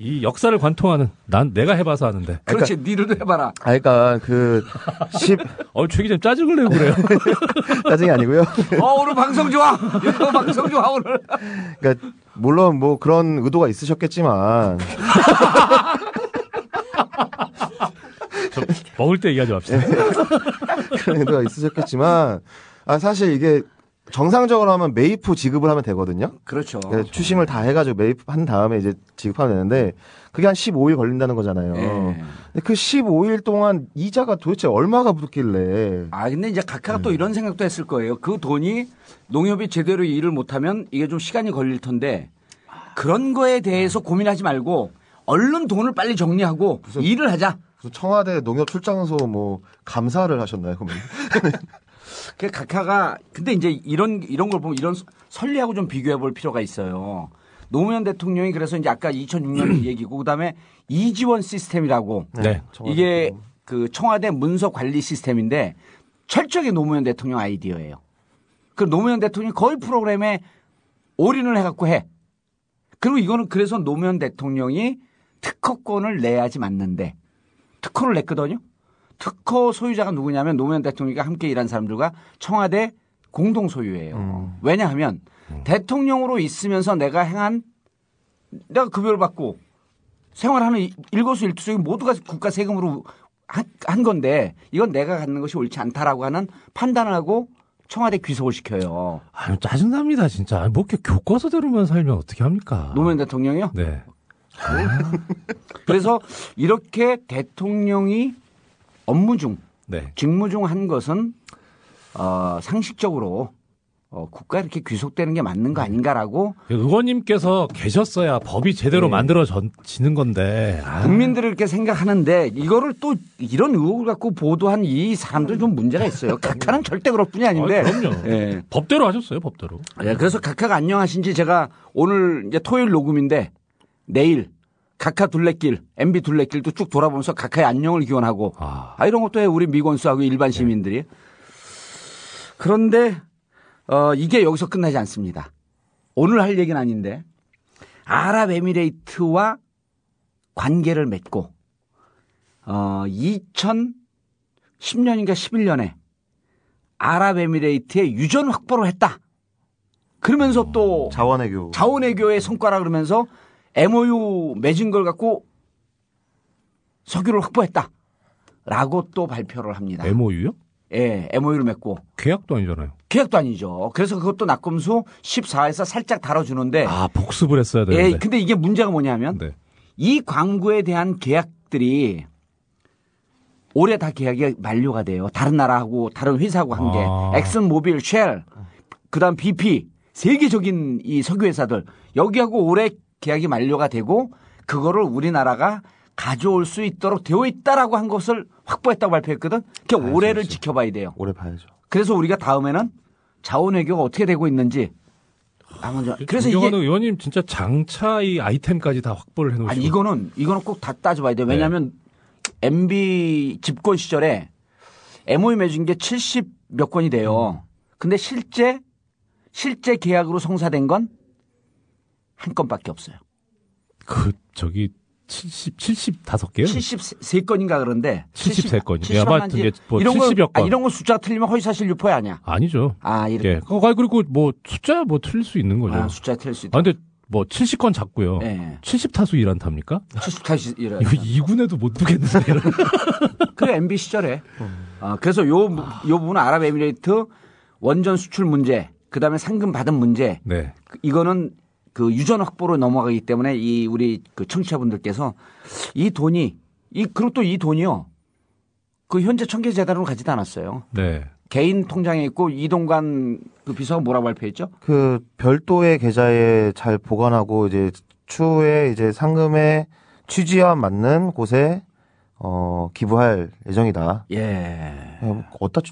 이 역사를 관통하는 난 내가 해봐서 하는데. 그렇지. 니들도 해봐라. 아, 그러니까 그 10, 어, 최 기자님 짜증을 내고 그래요. 짜증이 아니고요. 어 오늘 방송 좋아. 이거 방송 좋아 오늘. 그러니까 물론 뭐 그런 의도가 있으셨겠지만 좀 먹을 때 얘기하지 맙시다. 그런 의도가 있으셨겠지만 아 사실 이게 정상적으로 하면 매입 후 지급을 하면 되거든요. 그렇죠. 그러니까 추심을 다 해가지고 매입한 다음에 이제 지급하면 되는데 그게 한 15일 걸린다는 거잖아요. 예. 근데 그 15일 동안 이자가 도대체 얼마가 붙길래 아 근데 이제 각하가 네. 또 이런 생각도 했을 거예요. 그 돈이 농협이 제대로 일을 못하면 이게 좀 시간이 걸릴 텐데 그런 거에 대해서 고민하지 말고 얼른 돈을 빨리 정리하고 일을 하자. 무슨 청와대 농협 출장소 뭐 감사를 하셨나요? 그러면 그 각하가 근데 이제 이런 이런 걸 보면 이런 선리하고 좀 비교해 볼 필요가 있어요. 노무현 대통령이 그래서 이제 아까 2006년 얘기고 그다음에 이지원 시스템이라고 네. 이게 그 청와대 문서 관리 시스템인데 철저하게 노무현 대통령 아이디어예요. 그 노무현 대통령이 거의 프로그램에 올인을 해갖고 해. 그리고 이거는 그래서 노무현 대통령이 특허권을 내야지 맞는데 특허를 냈거든요. 특허 소유자가 누구냐면 노무현 대통령이 함께 일한 사람들과 청와대 공동 소유예요. 음. 왜냐하면 대통령으로 있으면서 내가 행한 내가 급여를 받고 생활하는 이- 일거수일투족이 모두가 국가 세금으로 한, 한 건데 이건 내가 갖는 것이 옳지 않다라고 하는 판단을 하고 청와대 귀속을 시켜요. 아유, 짜증납니다, 진짜. 뭐 이렇게 교과서대로만 살면 어떻게 합니까? 노무현 대통령이요. 네. 그래서 이렇게 대통령이 업무 중 네. 직무 중 한 것은 어, 상식적으로 어, 국가 이렇게 귀속되는 게 맞는 거 아닌가라고 의원님께서 계셨어야 법이 제대로 네. 만들어지는 건데. 아, 국민들이 이렇게 생각하는데 이거를 또 이런 의혹을 갖고 보도한 이 사람들 좀 문제가 있어요. 각하는 절대 그럴 뿐이 아닌데. 아, 그럼요. 예. 법대로 하셨어요, 법대로. 예, 그래서 각하가 안녕하신지 제가 오늘 이제 토요일 녹음인데 내일 각하 둘레길, MB 둘레길도 쭉 돌아보면서 각하의 안녕을 기원하고 아. 아, 이런 것도 해 우리 미건수하고 일반 시민들이. 그런데 어, 이게 여기서 끝나지 않습니다. 오늘 할 얘기는 아닌데 아랍에미레이트와 관계를 맺고 어, 2000 10년인가 11년에 아랍에미레이트의 유전 확보를 했다. 그러면서 또 자원외교. 자원외교의 성과라 그러면서 MOU 맺은 걸 갖고 석유를 확보했다. 라고 또 발표를 합니다. MOU요? 예, MOU를 맺고. 계약도 아니잖아요. 계약도 아니죠. 그래서 그것도 낙검수 14에서 살짝 다뤄주는데. 아, 복습을 했어야 되는데. 예, 근데 이게 문제가 뭐냐면 네. 이 광고에 대한 계약들이 올해 다 계약이 만료가 돼요. 다른 나라하고 다른 회사하고 한 게. 아. 엑슨 모빌, 쉘, 그다음 BP 세계적인 이 석유 회사들 여기하고 올해 계약이 만료가 되고 그거를 우리나라가 가져올 수 있도록 되어 있다라고 한 것을 확보했다고 발표했거든. 그러니까 올해를 그렇지. 지켜봐야 돼요. 오래 봐야죠. 그래서 우리가 다음에는 자원 외교가 어떻게 되고 있는지 좀- 그래서 이게 의원님 진짜 장차 이 아이템까지 다 확보를 해놓으시고. 아니 이거는 이거는 꼭 다 따져봐야 돼요. 왜냐하면 MB 집권 시절에 MOU 맺은 게 70 몇 건이 돼요. 근데 실제 실제 계약으로 성사된 건 한 건밖에 없어요. 그 저기 70 75개요? 73건인가 그런데 73건이요. 예, 아마 한 이게 뭐 이런 거 70여 건. 아, 이런 거 숫자가 틀리면 허위사실 유포 아니야. 아니죠. 아 이렇게 예. 어, 그리고 뭐 숫자 뭐 틀릴 수 있는 거죠. 아, 숫자 틀릴 수 있다. 아, 근데 뭐 70건 잡고요. 예. 70타수 일안탑니까? 70타시 이래. 이거 2군에도 못 두겠는데. 이런. 그 MB 시절에. 아, 그래서 요, 요 부분은 아랍에미레이트 원전 수출 문제, 그 다음에 상금 받은 문제, 네. 그- 이거는 그 유전 확보로 넘어가기 때문에 이 우리 그 청취자분들께서 이 돈이 이 그리고 또 이 돈이요. 그 현재 청계 재단으로 가지도 않았어요. 네. 개인 통장에 있고 이동관 그 비서가 뭐라고 발표했죠? 그 별도의 계좌에 잘 보관하고 이제 추후에 이제 상금의 취지와 맞는 곳에 어 기부할 예정이다. 예. 예, 어디다 주-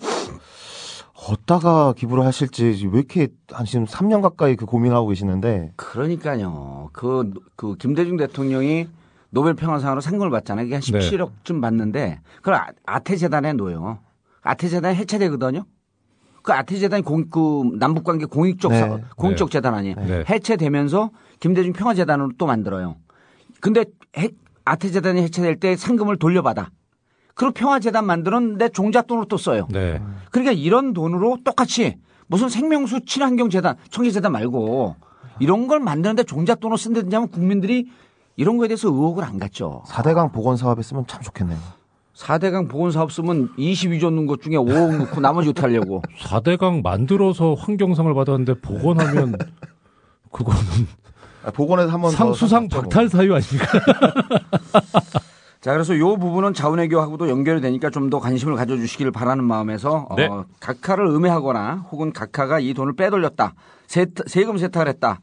어디다가 기부를 하실지 왜 이렇게 한 지금 3년 가까이 그 고민하고 계시는데 그러니까요. 그, 그 김대중 대통령이 노벨 평화상으로 상금을 받잖아요. 이게 한 네. 17억쯤 받는데 그걸 아- 아태 재단에 놓여요. 아태 재단이 해체되거든요. 그 아태 재단이 공, 그 남북 관계 공익적, 네. 사- 공익적 재단 아니에요. 네. 해체되면서 김대중 평화 재단으로 또 만들어요. 근데 해- 아태 재단이 해체될 때 상금을 돌려받아. 그리고 평화재단 만드는데 종잣돈으로 또 써요. 네. 그러니까 이런 돈으로 똑같이 무슨 생명수 친환경재단, 청계재단 말고 이런 걸 만드는데 종잣돈을 쓴다든지 하면 국민들이 이런 거에 대해서 의혹을 안 갖죠. 4대강 보건 사업에 쓰면 참 좋겠네요. 4대강 보건사업 쓰면 22조 넣은 것 중에 5억 넣고 나머지 어떻게 하려고. 4대강 만들어서 환경상을 받았는데 복원하면 그거는 아, 보건에서 한번 상, 수상 박탈 사유 아닙니까? 자, 그래서 이 부분은 자원외교하고도 연결이 되니까 좀 더 관심을 가져주시기를 바라는 마음에서 네. 어, 각하를 음해하거나 혹은 각하가 이 돈을 빼돌렸다. 세, 세금 세탁을 했다.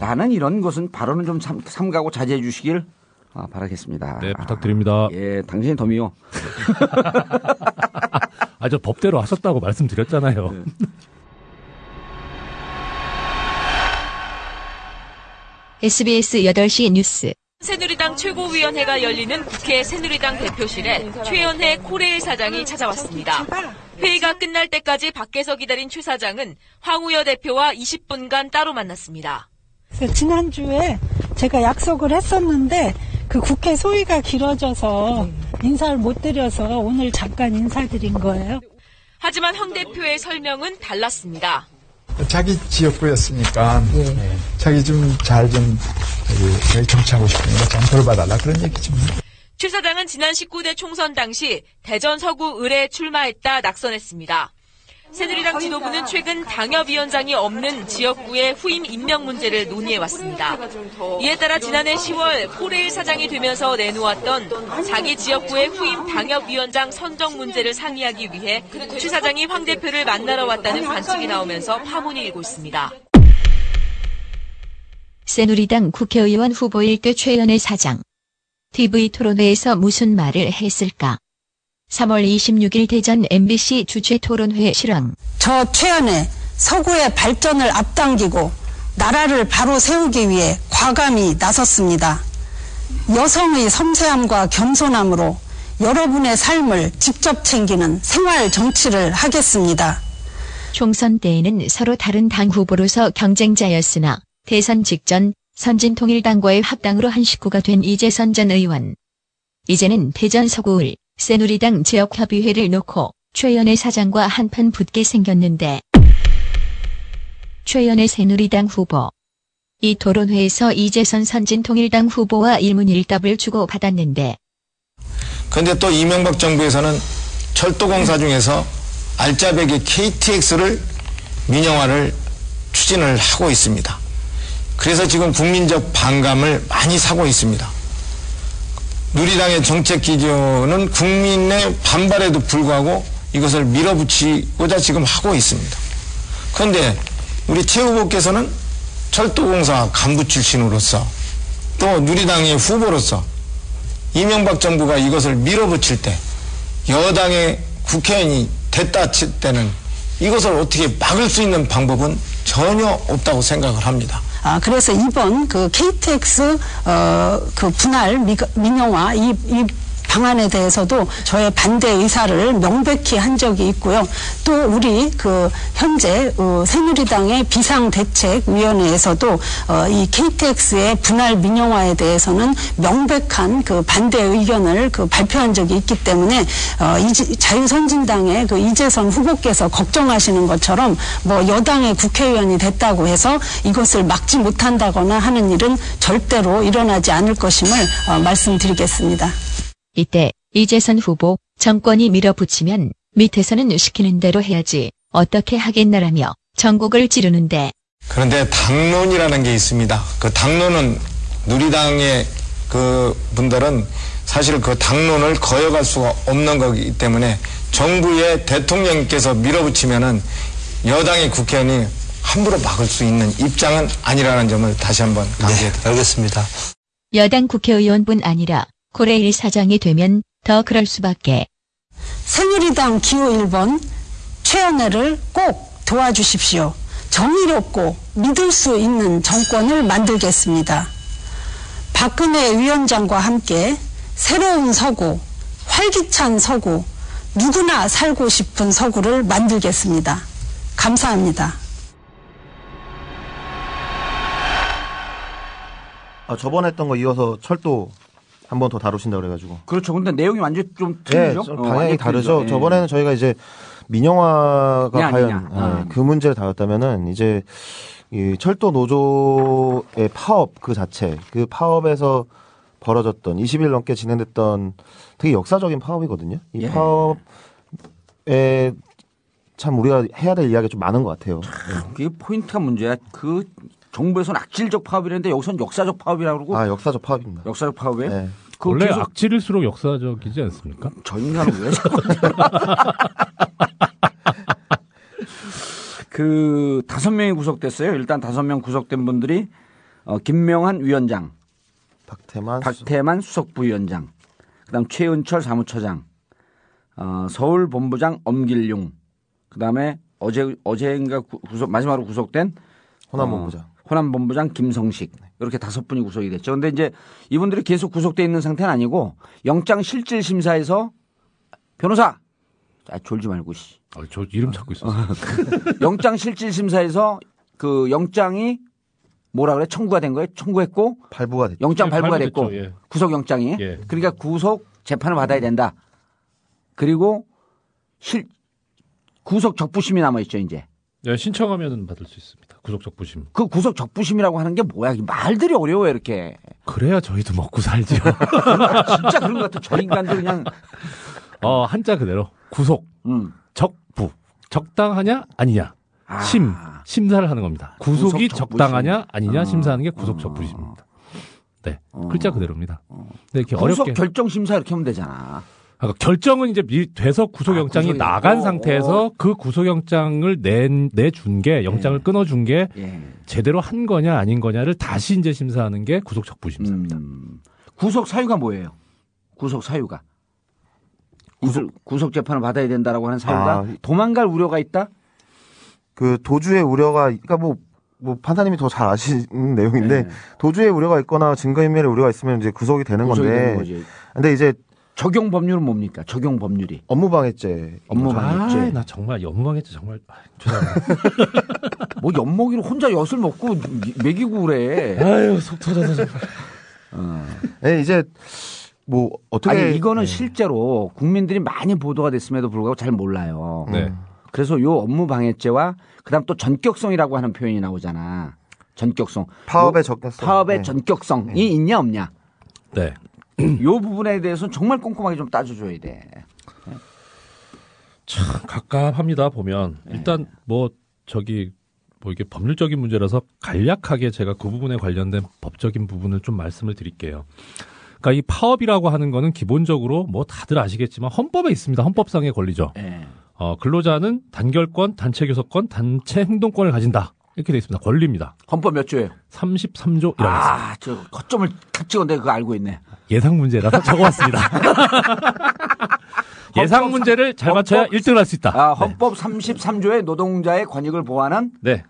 라는 이런 것은 발언은 좀 삼, 삼가고 자제해 주시길 아, 바라겠습니다. 네, 부탁드립니다. 예, 당신이 덤이요. 아, 저 법대로 하셨다고 말씀드렸잖아요. 네. SBS 8시 뉴스 새누리당 최고위원회가 열리는 국회 새누리당 대표실에 최연혜 코레일 사장이 찾아왔습니다. 회의가 끝날 때까지 밖에서 기다린 최 사장은 황우여 대표와 20분간 따로 만났습니다. 지난주에 제가 약속을 했었는데 그 국회 소위가 길어져서 인사를 못 드려서 오늘 잠깐 인사드린 거예요. 하지만 황 대표의 설명은 달랐습니다. 자기 지역구였으니까 네, 자기 좀잘좀 정치하고 싶으니까 좀 돌봐달라 그런 얘기죠. 최 사장은 지난 19대 총선 당시 대전 서구 을에 출마했다 낙선했습니다. 새누리당 지도부는 최근 당협위원장이 없는 지역구의 후임 임명 문제를 논의해왔습니다. 이에 따라 지난해 10월 코레일 사장이 되면서 내놓았던 자기 지역구의 후임 당협위원장 선정 문제를 상의하기 위해 최 사장이 황 대표를 만나러 왔다는 관측이 나오면서 파문이 일고 있습니다. 새누리당 국회의원 후보일 때 최연애 사장. TV 토론회에서 무슨 말을 했을까? 3월 26일 대전 MBC 주최 토론회 실황. 저 최연의 서구의 발전을 앞당기고 나라를 바로 세우기 위해 과감히 나섰습니다. 여성의 섬세함과 겸손함으로 여러분의 삶을 직접 챙기는 생활 정치를 하겠습니다. 총선 때에는 서로 다른 당 후보로서 경쟁자였으나 대선 직전 선진통일당과의 합당으로 한 식구가 된 이재선 전 의원. 이제는 대전 서구을 새누리당 지역협의회를 놓고 최연의 사장과 한판 붙게 생겼는데 최연의 새누리당 후보 이 토론회에서 이재선 선진통일당 후보와 일문일답을 주고받았는데 그런데 또 이명박 정부에서는 철도공사 중에서 알짜배기 KTX를 민영화를 추진을 하고 있습니다. 그래서 지금 국민적 반감을 많이 사고 있습니다. 누리당의 정책 기조는 국민의 반발에도 불구하고 이것을 밀어붙이고자 지금 하고 있습니다. 그런데 우리 최 후보께서는 철도공사 간부 출신으로서 또 누리당의 후보로서 이명박 정부가 이것을 밀어붙일 때 여당의 국회의원이 됐다 칠 때는 이것을 어떻게 막을 수 있는 방법은 전혀 없다고 생각을 합니다. 아, 그래서 이번 그 KTX 어, 그 분할 미, 민영화 이, 이 방안에 대해서도 저의 반대 의사를 명백히 한 적이 있고요. 또 우리 그 현재 어, 새누리당의 비상대책위원회에서도 어, 이 KTX의 분할 민영화에 대해서는 명백한 그 반대 의견을 그 발표한 적이 있기 때문에 어, 이제 자유선진당의 그 이재선 후보께서 걱정하시는 것처럼 뭐 여당의 국회의원이 됐다고 해서 이것을 막지 못한다거나 하는 일은 절대로 일어나지 않을 것임을 어, 말씀드리겠습니다. 이때 이재선 후보 정권이 밀어붙이면 밑에서는 시키는 대로 해야지 어떻게 하겠나라며 전국을 찌르는데 그런데 당론이라는 게 있습니다. 그 당론은 누리당의 그 분들은 사실 그 당론을 거역할 수가 없는 거기 때문에 정부의 대통령께서 밀어붙이면은 여당의 국회의원이 함부로 막을 수 있는 입장은 아니라는 점을 다시 한번 강조해 드립니다. 알겠습니다. 여당 국회의원뿐 아니라 고래일 사장이 되면 더 그럴 수밖에. 새누리당 기호 1번 최연애를 꼭 도와주십시오. 정의롭고 믿을 수 있는 정권을 만들겠습니다. 박근혜 위원장과 함께 새로운 서구, 활기찬 서구, 누구나 살고 싶은 서구를 만들겠습니다. 감사합니다. 아, 저번에 했던 거 이어서 철도 한 번 더 다루신다 그래가지고. 그렇죠. 근데 내용이 완전 좀 네, 틀리죠. 좀 어, 방향이 완전히 다르죠. 예. 저번에는 저희가 이제 민영화가 그냥 과연 아니냐. 예, 아. 그 문제를 다뤘다면은 이제 이 철도 노조의 파업 그 자체, 그 파업에서 벌어졌던 20일 넘게 진행됐던 되게 역사적인 파업이거든요. 이 예. 파업에 참 우리가 해야 될 이야기가 좀 많은 것 같아요. 그게 포인트가 문제야. 그 정부에서는 악질적 파업이라는데 여기서는 역사적 파업이라고 그러고 아 역사적 파업입니다. 역사적 파업에 네. 그 원래 계속 악질일수록 역사적이지 않습니까? 저 인간은 왜 자꾸 그 다섯 명이 구속됐어요. 일단 다섯 명 구속된 분들이 어, 김명한 위원장, 박태만, 박태만 수석 부위원장, 그다음 최은철 사무처장, 어, 서울 본부장 엄길용, 그다음에 어제 어제인가 구- 구속 마지막으로 구속된 호남 어, 본부장. 호남 본부장 김성식 이렇게 다섯 분이 구속이 됐죠. 근데 이제 이분들이 계속 구속돼 있는 상태는 아니고 영장 실질 심사에서 변호사 아 졸지 말고 씨. 아, 저 이름 찾고 있었어요. 영장 실질 심사에서 그 영장이 뭐라 그래 청구가 된 거예요? 청구했고 발부가 됐죠. 영장 예, 발부가 됐고 예. 구속 영장이 예. 그러니까 구속 재판을 받아야 된다. 그리고 실 구속 적부심이 남아 있죠 이제. 네, 신청하면 받을 수 있습니다. 구속 적부심. 그 구속 적부심이라고 하는 게 뭐야? 이 말들이 어려워요 이렇게. 그래야 저희도 먹고 살지요. 진짜 그런 것 같아. 저 인간들 그냥 어, 한자 그대로 구속, 음. 적부, 적당하냐 아니냐. 아. 심 심사를 하는 겁니다. 구속이 구속. 적당하냐 아니냐 아. 심사하는 게 구속 적부심입니다. 네, 글자 그대로입니다. 근데 이렇게 구속 어렵게 결정 심사 이렇게 하면 되잖아. 그러니까 결정은 이제 미 돼서 구속영장이 아, 나간. 상태에서 그 구속영장을 내 내준 게 영장을 끊어준 게 예. 제대로 한 거냐 아닌 거냐를 다시 이제 심사하는 게 구속 적부 심사입니다. 음. 구속 사유가 뭐예요? 구속 사유가 구속, 구속 재판을 받아야 된다라고 하는 사유가 아. 도망갈 우려가 있다. 그 도주의 우려가 그러니까 뭐, 뭐 판사님이 더 잘 아시는 내용인데 네. 도주의 우려가 있거나 증거인멸의 우려가 있으면 이제 구속이 되는 구속이 건데 되는 거지. 근데 이제 적용 법률은 뭡니까? 적용 법률이 업무방해죄 업무방해죄. 아, 나 정말 연방했지 정말 아, 죄송합니다. 뭐 엿먹이로 혼자 엿을 먹고 미- 먹이고 그래. 아유 속 터져서 정말. 어. 네, 이제 뭐 어떻게 아니 이거는 네. 실제로 국민들이 많이 보도가 됐음에도 불구하고 잘 몰라요. 네. 그래서 요 업무 방해죄와 그다음 또 전격성이라고 하는 표현이 나오잖아. 전격성. 파업의 요 전격성. 파업의 네. 전격성이 있냐 없냐. 네. 요 부분에 대해서는 정말 꼼꼼하게 좀 따져줘야 돼. 참 갑갑합니다 보면 네. 일단 뭐 저기 뭐 이게 법률적인 문제라서 간략하게 제가 그 부분에 관련된 법적인 부분을 좀 말씀을 드릴게요. 그러니까 이 파업이라고 하는 거는 기본적으로 뭐 다들 아시겠지만 헌법에 있습니다. 헌법상의 권리죠. 예. 어, 근로자는 단결권, 단체 교섭권, 단체 행동권을 가진다. 이렇게 돼 있습니다. 권리입니다. 헌법 몇 조예요? 33조이라고 있습니다. 아, 저 거점을 탁 찍었는데 그거 알고 있네. 예상 문제라서 적어왔습니다. 예상 문제를 잘 맞춰야 헌법- 1등을 할 수 있다. 아, 헌법 33조의 노동자의 권익을 보호하는 네.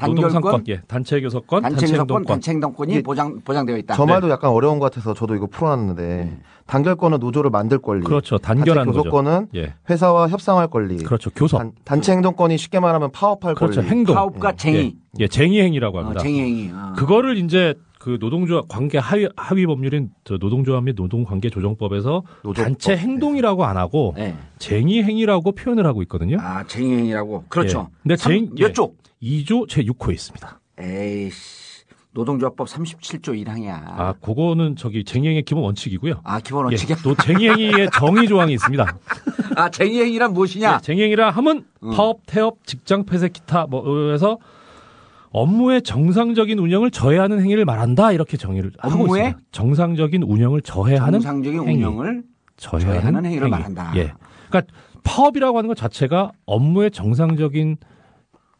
단결권, 노동삼권, 예, 단체 교섭권, 단체 행동권. 단체 행동권이 이게 보장 보장되어 있다. 저 말도 약간 어려운 것 같아서 저도 이거 풀어놨는데 단결권은 노조를 만들 권리. 그렇죠. 단결하는 단체 교섭권은. 예. 회사와 협상할 권리. 그렇죠. 교섭. 단, 체 행동권이 쉽게 말하면 파업할 그렇죠. 권리. 행동. 파업과 쟁의. 예, 예, 쟁의 행위라고 어, 합니다. 쟁의 행위. 아. 그거를 이제 그 노동조합 관계 하위 하위 법률인 저 노동조합 및 노동관계 조정법에서 노조법. 단체 행동이라고 안 하고 네. 쟁의 행위라고 표현을 하고 있거든요. 아, 쟁의 행위라고. 그렇죠. 예. 근데 삼- 쟁- 몇 예. 조? 2조 제 6호에 있습니다. 에이씨. 노동조합법 37조 1항이야. 아, 그거는 저기 쟁의행위 기본 원칙이고요. 아, 기본 원칙이야? 예, 또 쟁의행위의 정의 조항이 있습니다. 아, 쟁의행위란 무엇이냐? 네, 쟁의행위라 하면 음. 파업, 태업, 직장 폐쇄, 기타 뭐해서 업무의 정상적인 운영을 저해하는 행위를 말한다 이렇게 정의를 하고? 있습니다. 정상적인 운영을 저해하는 정상적인 행위. 운영을 저해하는, 저해하는 행위를 행위. 말한다. 예. 그러니까 파업이라고 하는 것 자체가 업무의 정상적인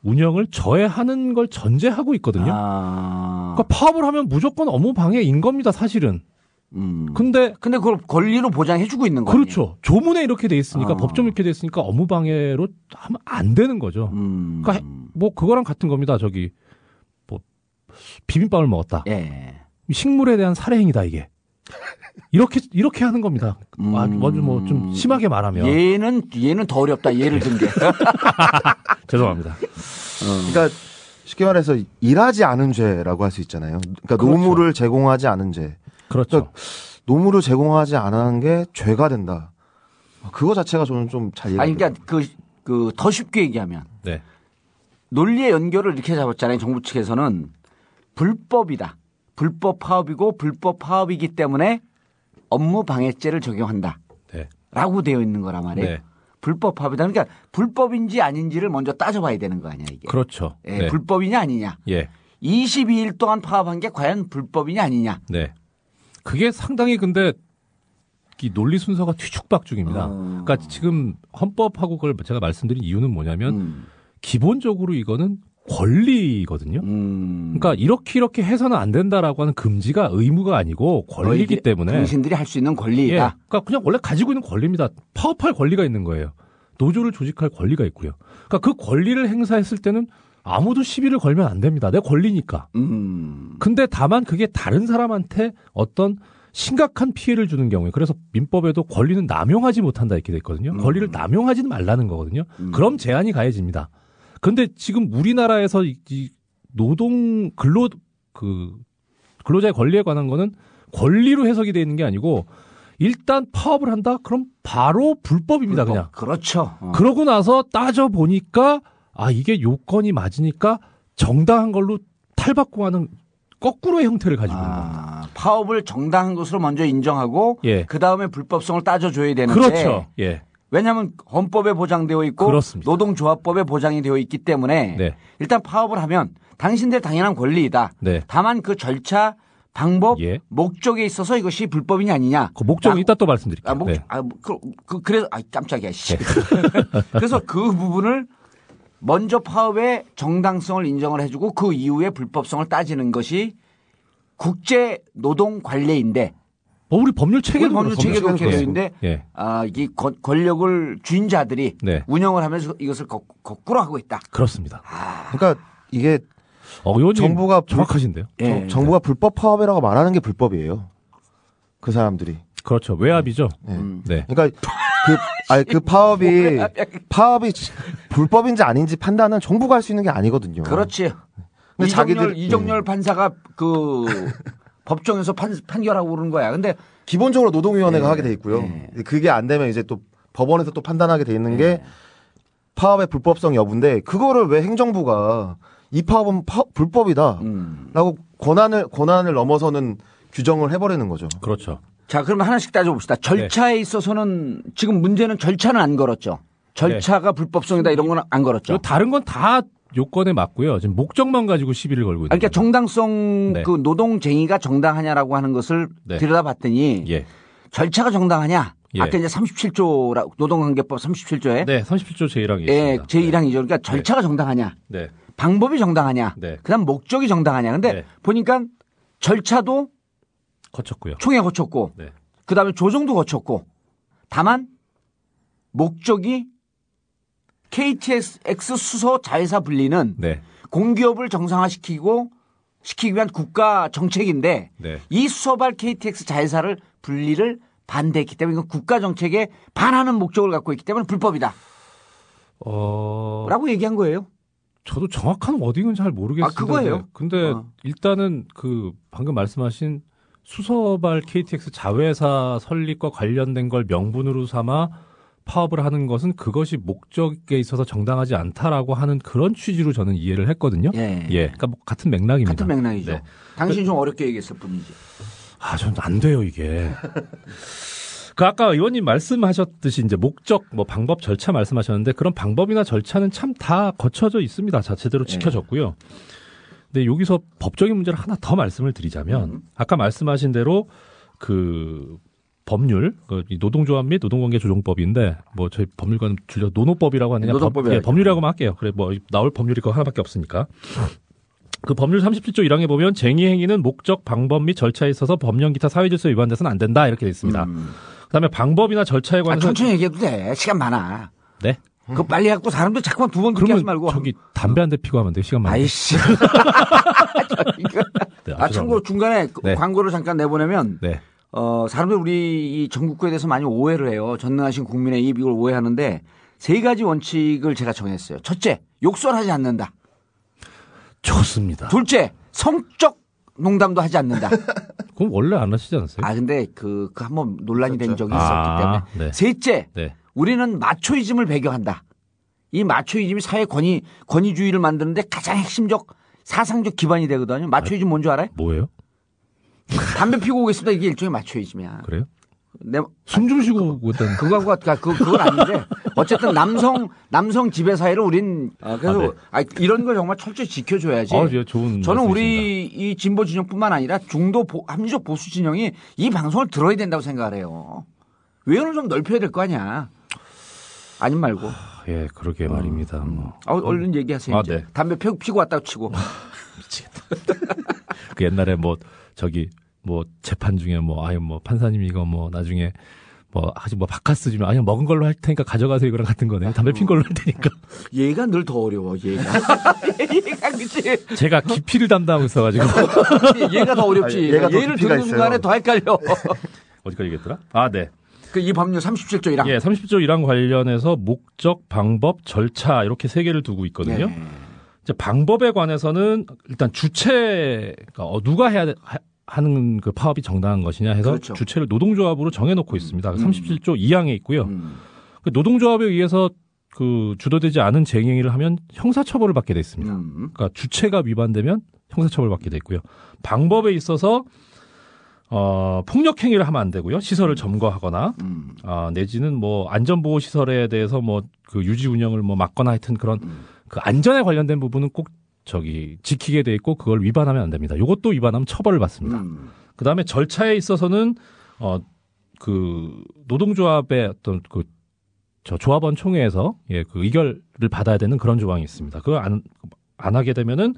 운영을 저해하는 걸 전제하고 있거든요. 아. 그러니까 파업을 하면 무조건 업무 방해인 겁니다, 사실은. 음. 근데 근데 그걸 권리로 보장해주고 있는 거예요. 그렇죠. 조문에 이렇게 돼 있으니까 아. 법정 이렇게 돼 있으니까 업무 방해로 하면 안 되는 거죠. 음. 그러니까 뭐 그거랑 같은 겁니다. 저기 뭐 비빔밥을 먹었다. 예. 식물에 대한 살해 행위다 이게. 이렇게 이렇게 하는 겁니다. 아주 뭐 좀 심하게 말하면 얘는 얘는 더 어렵다. 예를 든 게. 죄송합니다. 그러니까 쉽게 말해서 일하지 않은 죄라고 할 수 있잖아요. 그러니까 노무를 제공하지 않은 죄. 그렇죠. 그러니까 노무를 제공하지 않은 게 죄가 된다. 그거 자체가 저는 좀 잘 이해가 아니 그러니까 그 그 더 쉽게 얘기하면 네. 논리의 연결을 이렇게 잡았잖아요. 정부 측에서는 불법이다. 불법 파업이고 불법 파업이기 때문에 업무 방해죄를 적용한다. 네. 라고 되어 있는 거란 말이에요. 네. 불법 파업이다. 그러니까 불법인지 아닌지를 먼저 따져봐야 되는 거 아니야 이게. 그렇죠. 예, 네. 불법이냐 아니냐. 예. 22일 동안 파업한 게 과연 불법이냐 아니냐. 네. 그게 상당히 근데 이 논리 순서가 뒤죽박죽입니다. 어. 그러니까 지금 헌법하고 그걸 제가 말씀드린 이유는 뭐냐면 음. 기본적으로 이거는 권리거든요. 음. 그러니까 이렇게 이렇게 해서는 안 된다라고 하는 금지가 의무가 아니고 권리이기 너희들- 때문에 당신들이 할 수 있는 예, 권리이다. 그러니까 그냥 원래 가지고 있는 권리입니다. 파업할 권리가 있는 거예요. 노조를 조직할 권리가 있고요. 그러니까 그 권리를 행사했을 때는 아무도 시비를 걸면 안 됩니다. 내 권리니까. 음. 근데 다만 그게 다른 사람한테 어떤 심각한 피해를 주는 경우에 그래서 민법에도 권리는 남용하지 못한다 이렇게 돼 있거든요. 권리를 남용하지는 말라는 거거든요. 그럼 제한이 가해집니다. 근데 지금 우리나라에서 이, 이 노동 근로 그 근로자의 권리에 관한 거는 권리로 해석이 돼 있는 게 아니고 일단 파업을 한다 그럼 바로 불법입니다 그냥. 그렇죠. 어. 그러고 나서 따져 보니까 아 이게 요건이 맞으니까 정당한 걸로 탈바꿈하는 거꾸로의 형태를 가지고 있는 겁니다. 아, 파업을 정당한 것으로 먼저 인정하고 예. 그 다음에 불법성을 따져 줘야 되는데 그렇죠. 예. 왜냐하면 헌법에 보장되어 있고 그렇습니다. 노동조합법에 보장이 되어 있기 때문에 네. 일단 파업을 하면 당신들 당연한 권리이다. 네. 다만 그 절차 방법 예. 목적에 있어서 이것이 불법이냐 아니냐. 그 목적은 이따 또 말씀드릴게요. 아, 목, 네. 아, 그, 그, 그래서, 아, 깜짝이야, 씨. 그래서 그 부분을 먼저 파업의 정당성을 인정을 해주고 그 이후에 불법성을 따지는 것이 국제 노동 관례인데. 어, 우리 법률 체계도 법률 그렇습니다. 체계도 그렇게 되어 있는데, 예. 아, 이 권- 권력을 쥔 자들이 네. 운영을 하면서 이것을 거, 꾸로 하고 있다. 그렇습니다. 그러니까 이게 어, 정부가 불- 정확하신데요. 예. 정- 정부가 불법 파업이라고 말하는 게 불법이에요. 그 사람들이. 그렇죠. 외압이죠. 네. 음. 네. 그러니까 그 아니 그 파업이 파업이 불법인지 아닌지 판단은 정부가 할 수 있는 게 아니거든요. 그렇지. 근데 이정열, 자기들- 이정열 판사가 그 법정에서 판, 판결하고 그러는 거야. 근데 기본적으로 노동위원회가 네. 하게 돼 있고요. 네. 그게 안 되면 이제 또 법원에서 또 판단하게 돼 있는 게 파업의 불법성 여부인데 그거를 왜 행정부가 이 파업은 파- 불법이다라고 음. 권한을 권한을 넘어서는 규정을 해버리는 거죠. 그렇죠. 자, 그러면 하나씩 따져봅시다. 절차에 있어서는 지금 문제는 절차는 안 걸었죠. 절차가 불법성이다 이런 건 안 걸었죠. 요 다른 건 다 요건에 맞고요. 지금 목적만 가지고 시비를 걸고 있는 그러니까 거죠. 정당성 네. 그 노동쟁의가 정당하냐라고 하는 것을 네. 들여다봤더니 예. 절차가 정당하냐? 예. 아까 이제 37조라 노동관계법 37조에 네, 37조 제1항이 예, 있습니다. 제1항이죠. 그러니까 절차가 정당하냐? 네. 방법이 정당하냐? 네. 그다음 목적이 정당하냐? 근데 네. 보니까 절차도 거쳤고요. 총회 거쳤고 네. 그다음에 조정도 거쳤고 다만 목적이 KTX 수소 자회사 분리는 네. 공기업을 정상화시키고 시키기 위한 국가 정책인데 네. 이 수소발 KTX 자회사를 분리를 반대했기 때문에 이건 국가 정책에 반하는 목적을 갖고 있기 때문에 불법이다. 어. 라고 얘기한 거예요. 저도 정확한 워딩은 잘 모르겠습니다. 아, 그거예요? 근데 어. 일단은 그 방금 말씀하신 수서발 KTX 자회사 설립과 관련된 걸 명분으로 삼아 파업을 하는 것은 그것이 목적에 있어서 정당하지 않다라고 하는 그런 취지로 저는 이해를 했거든요. 예. 그러니까 뭐 같은 맥락입니다. 같은 맥락이죠. 네. 당신이 좀 어렵게 얘기했을 뿐이지. 아, 저는 안 돼요, 이게. 그 아까 의원님 말씀하셨듯이 이제 목적, 뭐 방법, 절차 말씀하셨는데 그런 방법이나 절차는 참 다 거쳐져 있습니다. 자, 제대로 네. 지켜졌고요. 근데 여기서 법적인 문제를 하나 더 말씀을 드리자면 아까 말씀하신 대로 그 법률, 그이 노동조합 및 노동관계 조정법인데 뭐 저희 법률과는 줄여 노노법이라고 하느냐 법, 예, 하죠. 법률이라고 할게요. 그래 뭐 나올 법률이 그 하나밖에 없으니까. 그 법률 37조 1항에 보면 쟁의 행위는 목적, 방법 및 절차에 있어서 법령 기타 사회 질서 위반돼서는 안 된다 이렇게 돼 있습니다. 그다음에 방법이나 절차에 아, 관해서 천천히 얘기해도 돼. 시간 많아. 네. 그거 빨리 해갖고 사람들 자꾸만 두번 듣게 하지 말고. 저기 담배 한 대 피고 하면 돼요. 시간 많이. 아이씨. 네, 아, 참고로 중간에 그 네. 광고를 잠깐 내보내면 네. 어, 사람들 우리 이 전국구에 대해서 많이 오해를 해요. 전능하신 국민의 입 이걸 오해하는데 세 가지 원칙을 제가 정했어요. 첫째, 욕설하지 않는다. 좋습니다. 둘째, 성적 농담도 하지 않는다. 그럼 원래 안 하시지 않았어요? 아, 근데 그, 그 한번 논란이 된 적이 아, 있었기 때문에. 네. 셋째, 네. 우리는 마초이즘을 배경한다. 이 마초이즘이 사회 권위, 권위주의를 만드는데 가장 핵심적 사상적 기반이 되거든요. 마초이즘 뭔 줄 알아요? 뭐예요? 담배 피고 오겠습니다. 이게 일종의 마초이즘이야. 그래요? 내, 숨좀 쉬고 오던 그거하고 그, 그, 그건 아닌데 어쨌든 남성 남성 지배 사회를 우린 어, 그래서 아, 네. 아, 이런 걸 정말 철저히 지켜줘야지. 아, 예, 좋은 저는 말씀이십니다. 우리 이 진보 진영뿐만 아니라 중도 보- 합리적 보수 진영이 이 방송을 들어야 된다고 생각을 해요. 외연을 좀 넓혀야 될 거 아니야. 아님 말고. 예, 그러게 말입니다. 뭐. 아, 얼른 얘기하세요. 아, 이제. 네. 담배 피, 피고 왔다고 치고. 그 옛날에 뭐 저기 뭐 재판 중에 뭐 아유 뭐 판사님 이거 뭐 나중에 뭐 아직 뭐 바카스 주면 아니 먹은 걸로 할 테니까 가져가세요 이거랑 같은 거네요. 담배 핀 걸로 할 테니까. 얘가 늘 더 어려워. 얘가. 얘가 그치. 제가 기피를 담당하고 있어가지고 얘가 더 어렵지. 아니, 얘가 더 얘를 듣는 있어요. 순간에 더 헷갈려. 어디까지 얘기했더라? 아 네. 그이 법률 37조 1항. 예, 30조 1항 관련해서 목적, 방법, 절차 이렇게 세 개를 두고 있거든요. 네. 이제 방법에 관해서는 일단 주체 그러니까 어, 누가 해야 돼- 하- 하는 그 파업이 정당한 것이냐 해서 그렇죠. 주체를 노동조합으로 정해놓고 있습니다. 37조 2항에 있고요. 음. 그 노동조합에 의해서 그 주도되지 않은 쟁행위를 하면 형사처벌을 받게 돼 있습니다. 음. 그러니까 주체가 위반되면 형사처벌을 받게 돼 있고요. 방법에 있어서 어, 폭력 행위를 하면 안 되고요. 시설을 점거하거나 음. 아, 내지는 뭐 안전보호 시설에 대해서 뭐 그 유지 운영을 뭐 막거나 하여튼 그런 음. 그 안전에 관련된 부분은 꼭 저기 지키게 돼 있고 그걸 위반하면 안 됩니다. 이것도 위반하면 처벌을 받습니다. 음. 그 다음에 절차에 있어서는 어 그 노동조합의 어떤 그 저 조합원 총회에서 예 그 의결을 받아야 되는 그런 조항이 있습니다. 그걸 안, 안 하게 되면은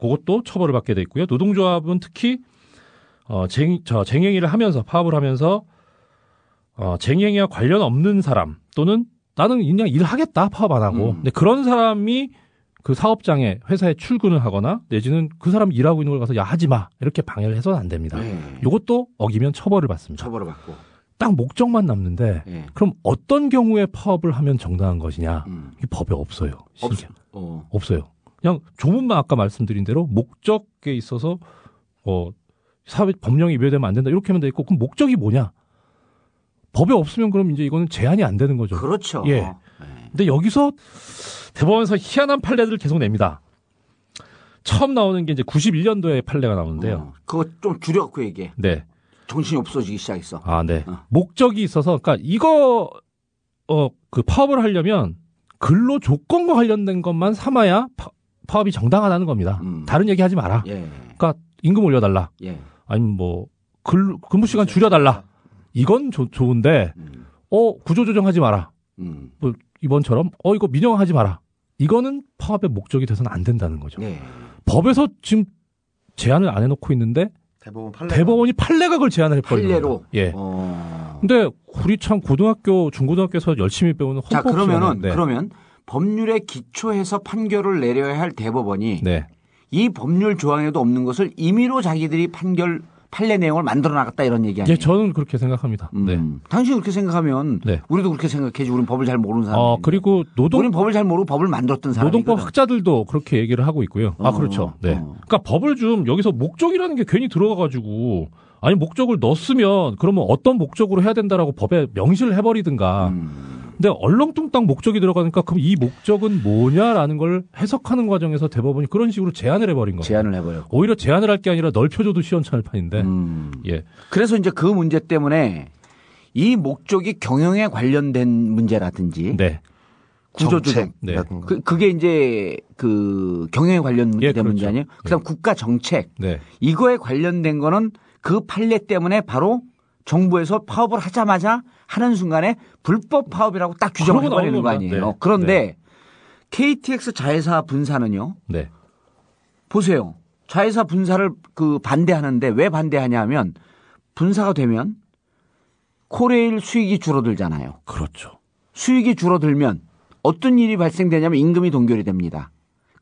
그것도 처벌을 받게 돼 있고요. 노동조합은 특히 어 쟁, 저 쟁행위를 하면서 파업을 하면서 어 쟁행위와 관련 없는 사람 또는 나는 그냥 일하겠다 파업 안 하고 음. 근데 그런 사람이 그 사업장에 회사에 출근을 하거나 내지는 그 사람이 일하고 있는 걸 가서 야 하지 마 이렇게 방해를 해서는 안 됩니다. 네. 이것도 어기면 처벌을 받습니다. 처벌을 받고. 딱 목적만 남는데 예. 그럼 어떤 경우에 파업을 하면 정당한 것이냐? 음. 이 법에 없어요. 없, 어. 없어요. 그냥 조문만 아까 말씀드린 대로 목적에 있어서 어 사회 법령이 위배되면 안 된다. 이렇게 하면 돼 있고 그럼 목적이 뭐냐? 법에 없으면 그럼 이제 이거는 제한이 안 되는 거죠. 그렇죠. 예. 근데 여기서 대법원에서 희한한 판례들을 계속 냅니다. 처음 나오는 게 이제 91년도에 판례가 나오는데요. 그거 좀 줄여갖고 얘기해. 네. 정신이 없어지기 시작했어. 아, 네. 목적이 있어서, 그러니까 이거, 어, 그 파업을 하려면 근로 조건과 관련된 것만 삼아야 파, 파업이 정당하다는 겁니다. 다른 얘기 하지 마라. 예. 그러니까 임금 올려달라. 예. 아니면 뭐, 근, 근무 시간 줄여달라. 이건 조- 좋은데, 어, 구조조정하지 마라. 음. 뭐, 이번처럼, 어, 이거 민영하지 마라. 이거는 파업의 목적이 돼서는 안 된다는 거죠. 네. 법에서 지금 제한을 안 해놓고 있는데, 대법원 판례. 대법원이 그걸 제한을 해버리는 판례로? 예. 어. 근데 우리 참 고등학교, 중고등학교에서 열심히 배우는 헌법 자, 그러면은, 시간인데. 그러면 법률에 기초해서 판결을 내려야 할 대법원이 네. 이 법률 조항에도 없는 것을 임의로 자기들이 판결, 판례 내용을 만들어 나갔다 이런 얘기 아니에요? 예, 저는 그렇게 생각합니다. 네. 당신이 그렇게 생각하면 네. 우리도 그렇게 생각해지. 우리는 법을 잘 모르는 사람. 어, 그리고 노동, 우리는 법을 잘 모르고 법을 만들었던 사람. 노동법 학자들도 그렇게 얘기를 하고 있고요. 아, 어, 그렇죠. 네. 그러니까 법을 좀 여기서 목적이라는 게 괜히 들어가 가지고 아니 목적을 넣었으면 그러면 어떤 목적으로 해야 된다라고 법에 명시를 해버리든가. 음. 근데 얼렁뚱땅 목적이 들어가니까 그럼 이 목적은 뭐냐라는 걸 해석하는 과정에서 대법원이 그런 식으로 제한을 해버린 거예요. 제한을 해버려. 오히려 제한을 할 게 아니라 넓혀줘도 시원찮을 판인데. 음. 예. 그래서 이제 그 문제 때문에 이 목적이 경영에 관련된 문제라든지 네. 구조조정 네. 그, 그게 이제 그 경영에 관련된 예, 그렇죠. 문제 아니에요? 그다음 국가 정책 네. 이거에 관련된 거는 그 판례 때문에 바로 정부에서 파업을 하자마자 하는 순간에 불법 파업이라고 딱 규정을 해버리는 거. 아니에요. 네. 그런데 KTX 자회사 분사는요. 네. 보세요. 자회사 분사를 그 반대하는데 왜 반대하냐 면 분사가 되면 코레일 수익이 줄어들잖아요. 그렇죠. 수익이 줄어들면 어떤 일이 발생되냐면 임금이 동결이 됩니다.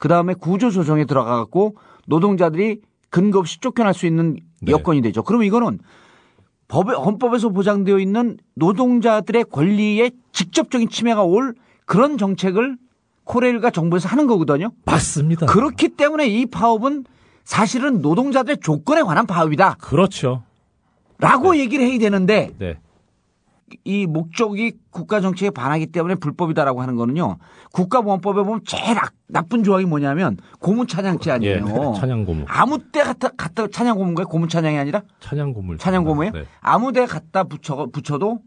그 다음에 구조 조정에 들어가 갖고 노동자들이 근거 없이 쫓겨날 수 있는 네. 여건이 되죠. 그러면 이거는 법에 헌법에서 보장되어 있는 노동자들의 권리에 직접적인 침해가 올 그런 정책을 코레일과 정부에서 하는 거거든요. 맞습니다. 그렇기 때문에 이 파업은 사실은 노동자들의 조건에 관한 파업이다. 그렇죠. 라고 얘기를 해야 되는데 네. 이 목적이 국가 정책에 반하기 때문에 불법이다라고 하는 거는요. 국가보안법에 보면 제일 악- 나쁜 조항이 뭐냐면 고문 찬양죄 아니에요. 예. 찬양 고문. 아무 때 갖다, 갖다 찬양 고문 거예요? 고문 찬양이 아니라? 찬양 고문. 찬양 고문이에요? 네. 아무 데 갖다 붙여, 붙여도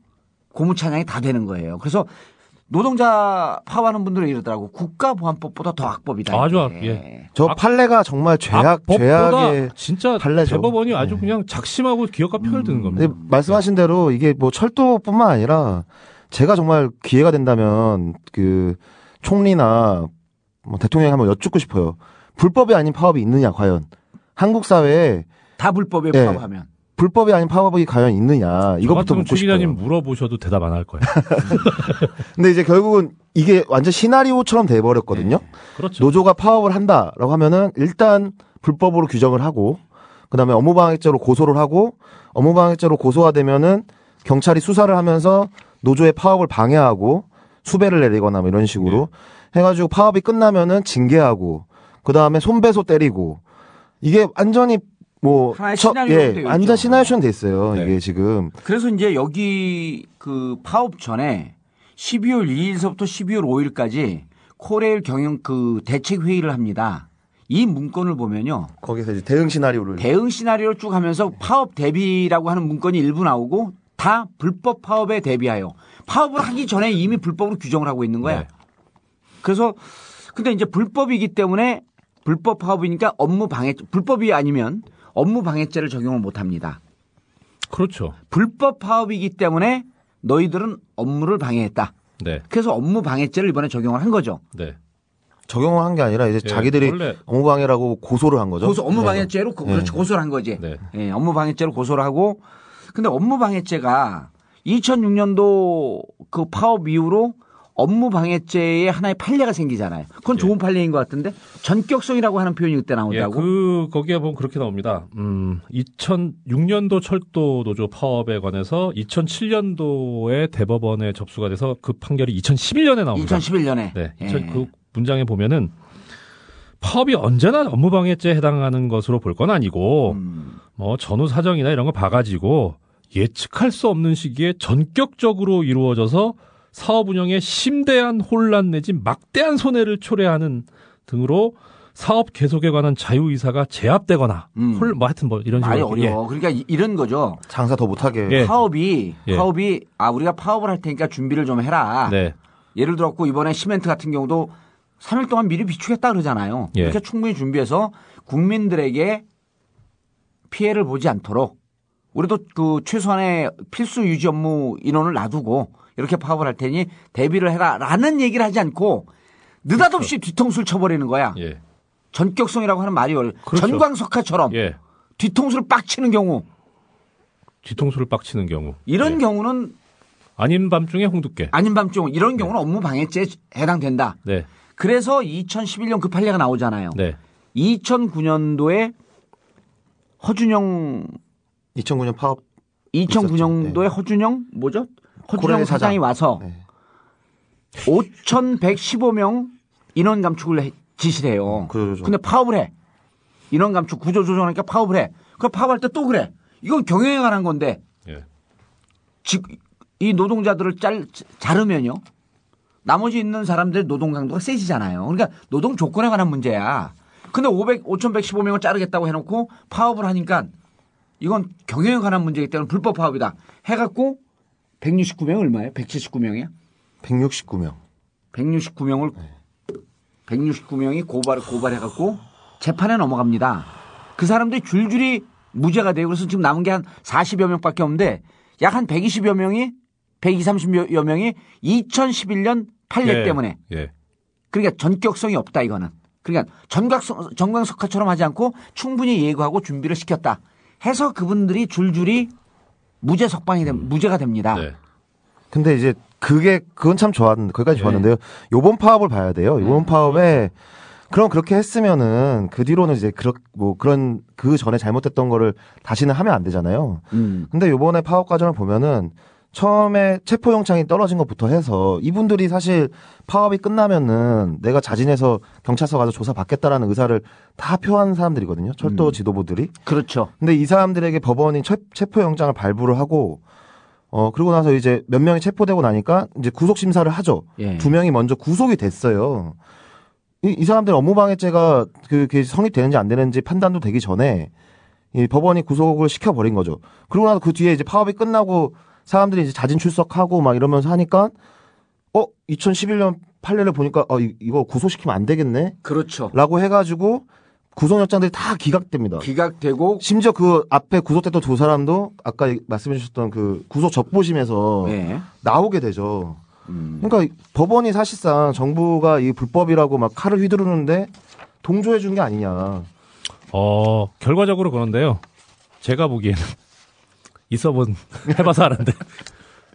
고문 찬양이 다 되는 거예요. 그래서 노동자 파업하는 분들은 이러더라고. 국가보안법보다 더 악법이다. 아주. 악- 예. 저 판례가 정말 죄악 죄악의 진짜 판례죠. 대법원이 아주 그냥 작심하고 기억과 표를 드는 겁니다. 근데 말씀하신 대로 이게 뭐 철도뿐만 아니라 제가 정말 기회가 된다면 그 총리나 뭐 대통령이 한번 여쭙고 싶어요. 불법이 아닌 파업이 있느냐 과연 한국 사회에 다 불법에 예. 파업하면. 불법이 아닌 파업이 과연 있느냐 저 이것부터 묻고 싶어요. 물어보셔도 대답 안 할 거예요. 근데 이제 결국은 이게 완전 시나리오처럼 돼 버렸거든요. 그렇죠. 노조가 파업을 한다라고 하면은 일단 불법으로 규정을 하고 그다음에 업무방해죄로 고소를 하고 업무방해죄로 고소가 되면은 경찰이 수사를 하면서 노조의 파업을 방해하고 수배를 내리거나 뭐 이런 식으로 해가지고 파업이 끝나면은 징계하고 그 다음에 손배소 때리고 이게 완전히 뭐 하나의 첫- 시나리오로 예, 완전. 시나리오처럼 돼 있어요. 네. 이게 지금 그래서 이제 여기 그 파업 전에 12월 2일서부터 12월 5일까지 코레일 경영 그 대책 회의를 합니다. 이 문건을 보면요. 거기서 이제 대응 시나리오를 대응 시나리오를 쭉 하면서 파업 대비라고 하는 문건이 일부 나오고 다 불법 파업에 대비하여 파업을 하기 전에 이미 불법으로 규정을 하고 있는 거야. 네. 그래서 근데 이제 불법이기 때문에 불법 파업이니까 업무 방해 불법이 아니면 업무 방해죄를 적용을 못 합니다. 그렇죠. 불법 파업이기 때문에 너희들은 업무를 방해했다. 네. 그래서 업무 방해죄를 이번에 적용을 한 거죠. 네. 적용을 한 게 아니라 이제 예, 자기들이 원래- 업무 방해라고 고소를 한 거죠. 고소 업무 네. 방해죄로 고- 그렇지 네. 고소를 한 거지. 네. 예, 업무 방해죄로 고소를 하고 근데 업무 방해죄가 2006년도 그 파업 이후로 업무 방해죄의 하나의 판례가 생기잖아요. 그건 좋은 판례인 것 같은데 전격성이라고 하는 표현이 그때 예, 나오더라고. 그 거기에 보면 그렇게 나옵니다. 음, 2006년도 철도 노조 파업에 관해서 2007년도에 대법원에 접수가 돼서 그 판결이 2011년에 나옵니다. 2011년에. 네. 예. 저- 그 문장에 보면은 파업이 언제나 업무방해죄에 해당하는 것으로 볼 건 아니고 음. 뭐 전후 사정이나 이런 거 봐가지고 예측할 수 없는 시기에 전격적으로 이루어져서 사업 운영에 심대한 혼란 내지 막대한 손해를 초래하는 등으로 사업 계속에 관한 자유 의사가 제압되거나 홀, 뭐 하여튼 뭐 이런 음. 식으로 어려워. 그러니까 이- 이런 거죠. 장사 더 못하게. 예. 파업이 예. 파업이 아 우리가 파업을 할 테니까 준비를 좀 해라. 네. 예를 들었고 이번에 시멘트 같은 경우도 3일 동안 미리 비축했다 그러잖아요. 예. 이렇게 충분히 준비해서 국민들에게 피해를 보지 않도록 우리도 그 최소한의 필수 유지 업무 인원을 놔두고 이렇게 파업을 할 테니 대비를 해라라는 얘기를 하지 않고 느닷없이 뒤통수를 쳐버리는 거야. 예. 전격성이라고 하는 말이 원래 그렇죠. 전광석화처럼 예. 뒤통수를 빡 치는 경우 뒤통수를 빡치는 경우. 이런 예. 경우는 아닌 밤중에 홍두깨. 아닌 밤중 이런 경우는 업무 방해죄에 해당된다. 네. 그래서 2011년 그 판례가 나오잖아요. 네. 2009년도에 허준영 2009년 파업 2009년도에 허준영 뭐죠? 허준영 고려 의 사장이 사장. 와서 네. 5,115명 인원 감축을 해- 지시를 해요. 그러죠. 근데 파업을 해. 인원 감축 구조 조정하니까 파업을 해. 그 파업할 때 또 그래. 이건 경영에 관한 건데 예. 지- 이 노동자들을 짤, 자르면요. 나머지 있는 사람들 노동 강도가 세지잖아요. 그러니까 노동 조건에 관한 문제야. 근데 500, 5,115명을 자르겠다고 해놓고 파업을 하니까 이건 경영에 관한 문제이기 때문에 불법 파업이다. 해갖고 169명 얼마예요? 179명이야? 169명. 169명을 169명이 고발 고발해 갖고 재판에 넘어갑니다. 그 사람들이 줄줄이 무죄가 돼요. 그래서 지금 남은 게 한 40여 명밖에 없는데 약 한 120여 명이 120, 30여 명이 2011년 판례 예. 때문에 예. 그러니까 전격성이 없다 이거는. 그러니까 전각성 전광석화처럼 하지 않고 충분히 예고하고 준비를 시켰다. 해서 그분들이 줄줄이 무죄 석방이 됩, 무죄가 됩니다. 네. 근데 이제 그게 그건 참 좋았는데 거기까지 네. 좋았는데요. 요번 파업을 봐야 돼요. 요번 파업에 그럼 그렇게 했으면은 그 뒤로는 이제 그렇 뭐 그런 그 전에 잘못했던 거를 다시는 하면 안 되잖아요. 음. 근데 요번에 파업 과정을 보면은 처음에 체포영장이 떨어진 것부터 해서 이분들이 사실 파업이 끝나면은 내가 자진해서 경찰서 가서 조사 받겠다라는 의사를 다 표한 사람들이거든요. 철도 음. 지도부들이. 그렇죠. 근데 이 사람들에게 법원이 체, 체포영장을 발부를 하고 어 그러고 나서 이제 몇 명이 체포되고 나니까 이제 구속 심사를 하죠. 예. 두 명이 먼저 구속이 됐어요. 이, 이 사람들 업무방해죄가 그, 그 성립되는지 안 되는지 판단도 되기 전에 이 법원이 구속을 시켜버린 거죠. 그러고 나서 그 뒤에 이제 파업이 끝나고 사람들이 이제 자진 출석하고 막 이러면서 하니까 어 2011년 판례를 보니까 어 이- 이거 구속시키면 안 되겠네. 그렇죠. 라고 해가지고 구속영장들이 다 기각됩니다. 기각되고 심지어 그 앞에 구속됐던 두 사람도 아까 말씀해 주셨던 그 구속 적부심에서 예. 나오게 되죠. 음. 그러니까 법원이 사실상 정부가 이 불법이라고 막 칼을 휘두르는데 동조해 준 게 아니냐. 어, 결과적으로 그런데요. 제가 보기에는 있어 본 해봐서 아는데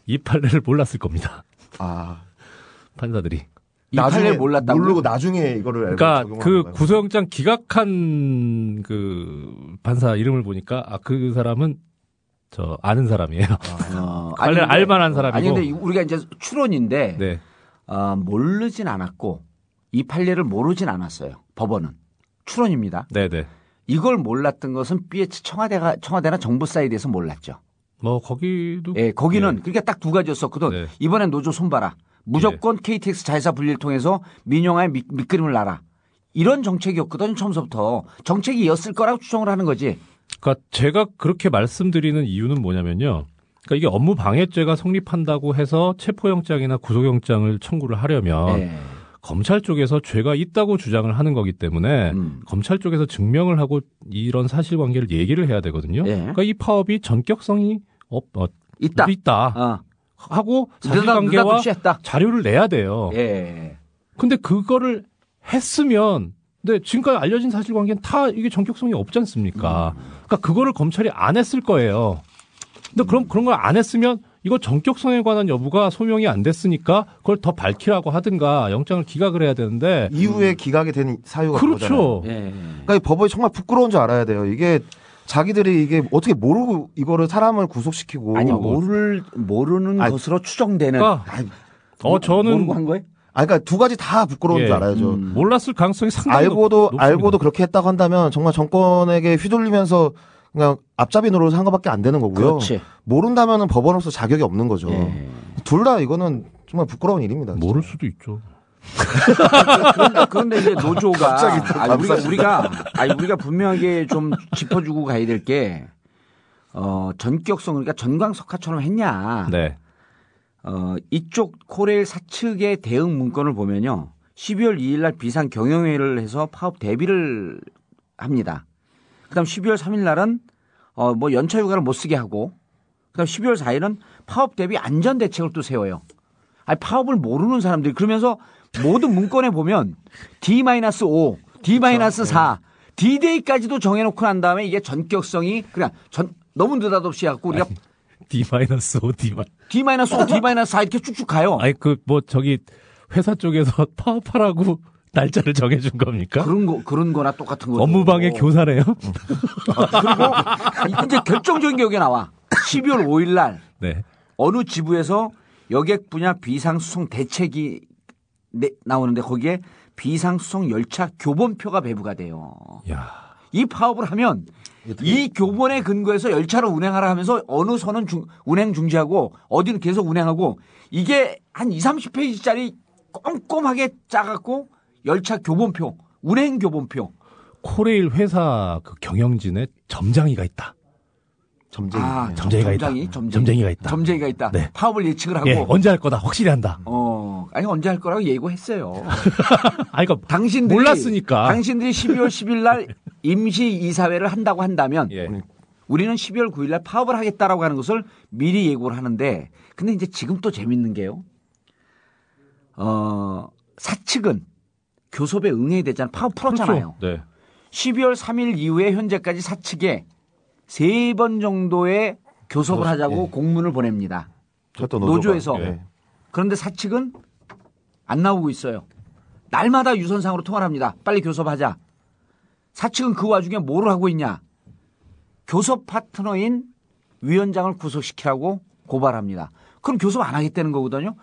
이 판례를 몰랐을 겁니다. 아. 판사들이. 이 판례를 몰랐다고 모르고 나중에 이거를 알고 그러니까 그? 구속영장 기각한 그 판사 이름을 보니까 아 그 사람은 저 아는 사람이에요. 어, 관련 근데- 알만한 사람이고. 아니 근데 우리가 이제 추론인데 네. 어, 모르진 않았고 이 판례를 모르진 않았어요. 법원은 추론입니다. 네, 네. 이걸 몰랐던 것은 BH 청와대가 청와대나 정부 사이드에서 몰랐죠. 뭐 거기도 예, 거기는 그러니까 딱 두 가지였었거든. 네. 이번엔 노조 손봐라. 무조건 KTX 자회사 분리를 통해서 민영화의 밑, 밑그림을 놔라. 이런 정책이었거든 처음부터 정책이었을 거라고 추정을 하는 거지. 그러니까 제가 그렇게 말씀드리는 이유는 뭐냐면요. 그러니까 이게 업무 방해죄가 성립한다고 해서 체포영장이나 구속영장을 청구를 하려면 예. 검찰 쪽에서 죄가 있다고 주장을 하는 거기 때문에 음. 검찰 쪽에서 증명을 하고 이런 사실관계를 얘기를 해야 되거든요. 예. 그러니까 이 파업이 전격성이 없, 어, 있다. 있다. 어. 하고 사실관계와. 자료를 내야 돼요. 예. 근데 그거를 했으면 근데 지금까지 알려진 사실관계는 다 이게 전격성이 없지 않습니까? 그러니까 그거를 검찰이 안 했을 거예요. 근데 그럼 그런 걸 안 했으면 이거 전격성에 관한 여부가 소명이 안 됐으니까 그걸 더 밝히라고 하든가 영장을 기각을 해야 되는데 이후에 기각이 된 사유가 그렇죠. 예. 그러니까 이 법원이 정말 부끄러운 줄 알아야 돼요. 이게 자기들이 이게 어떻게 모르고 이거를 사람을 구속시키고 아니 모를 모르는 아니, 것으로 추정되는. 그러니까 아니, 어 저는 모르고 한 거예요? 아 그러니까 두 가지 다 부끄러운 예. 줄 알아야죠. 음. 몰랐을 가능성이 상당히 알고도 높- 높습니다. 알고도 그렇게 했다고 한다면 정말 정권에게 휘둘리면서 그냥 앞잡이 노릇을 한 것밖에 안 되는 거고요. 그렇지. 모른다면은 법원으로서 자격이 없는 거죠. 예. 둘다 이거는 정말 부끄러운 일입니다. 모를 수도 있죠. 그런데, 그런데 이제 노조가 아니, 우리가. 우리가 아니 우리가 분명하게 좀 짚어주고 가야 될 게 어, 전격성 그러니까 전광석화처럼 했냐. 네. 어, 이쪽 코레일 사측의 대응 문건을 보면요. 12월 2일 날 비상 경영회의를 해서 파업 대비를 합니다. 그다음 12월 3일 날은 어, 뭐 연차 휴가를 못 쓰게 하고 그다음 12월 4일은 파업 대비 안전 대책을 또 세워요. 아니 파업을 모르는 사람들이 그러면서 모든 문건에 보면 D-5, D-4, D-Day까지도 정해놓고 난 다음에 이게 전격성이 그냥 전 너무 느닷없이 해갖고 우리가 D-5, D-. D-5, D-4 이렇게 쭉쭉 가요. 아니 그 뭐 저기 회사 쪽에서 파업하라고 날짜를 정해준 겁니까? 그런 거 그런 거나 똑같은 거. 업무방해 교사네요. 그리고 이제 결정적인 게 여기 나와. 12월 5일 날 네. 어느 지부에서 여객 분야 비상수송 대책이 내- 나오는데 거기에 비상수송 열차 교본표가 배부가 돼요. 야. 이 파업을 하면 이 교본에 근거해서 열차를 운행하라 하면서 어느 선은 중- 운행 중지하고 어디는 계속 운행하고 이게 한 2, 30페이지짜리 꼼꼼하게 짜갖고 열차 교본표, 운행 교본표. 코레일 회사 그 경영진에 점장이가 있다. 점쟁이. 아, 네. 점쟁이가 있다. 점장이, 점쟁이. 점쟁이가 있다. 점쟁이가 있다. 네. 파업을 예측을 하고. 예, 언제 할 거다 확실히 한다. 어, 아니 언제 할 거라고 예고했어요. 아니 그러니까 당신들이 몰랐으니까. 당신들이 12월 10일 날 임시 이사회를 한다고 한다면 예. 우리는 12월 9일 날 파업을 하겠다라고 하는 것을 미리 예고를 하는데 근데 이제 지금 또 재밌는 게요. 어, 사측은 교섭에 응해야 되잖아요. 파업 풀었잖아요. 그렇죠. 네. 12월 3일 이후에 현재까지 사측에 세 번 정도의 교섭을 하자고 공문을 보냅니다. 저도 노조가. 노조에서. 예. 그런데 사측은 안 나오고 있어요. 날마다 유선상으로 통화를 합니다. 빨리 교섭하자. 사측은 그 와중에 뭐를 하고 있냐. 교섭 파트너인 위원장을 구속시키라고 고발합니다. 그럼 교섭 안 하겠다는 거거든요.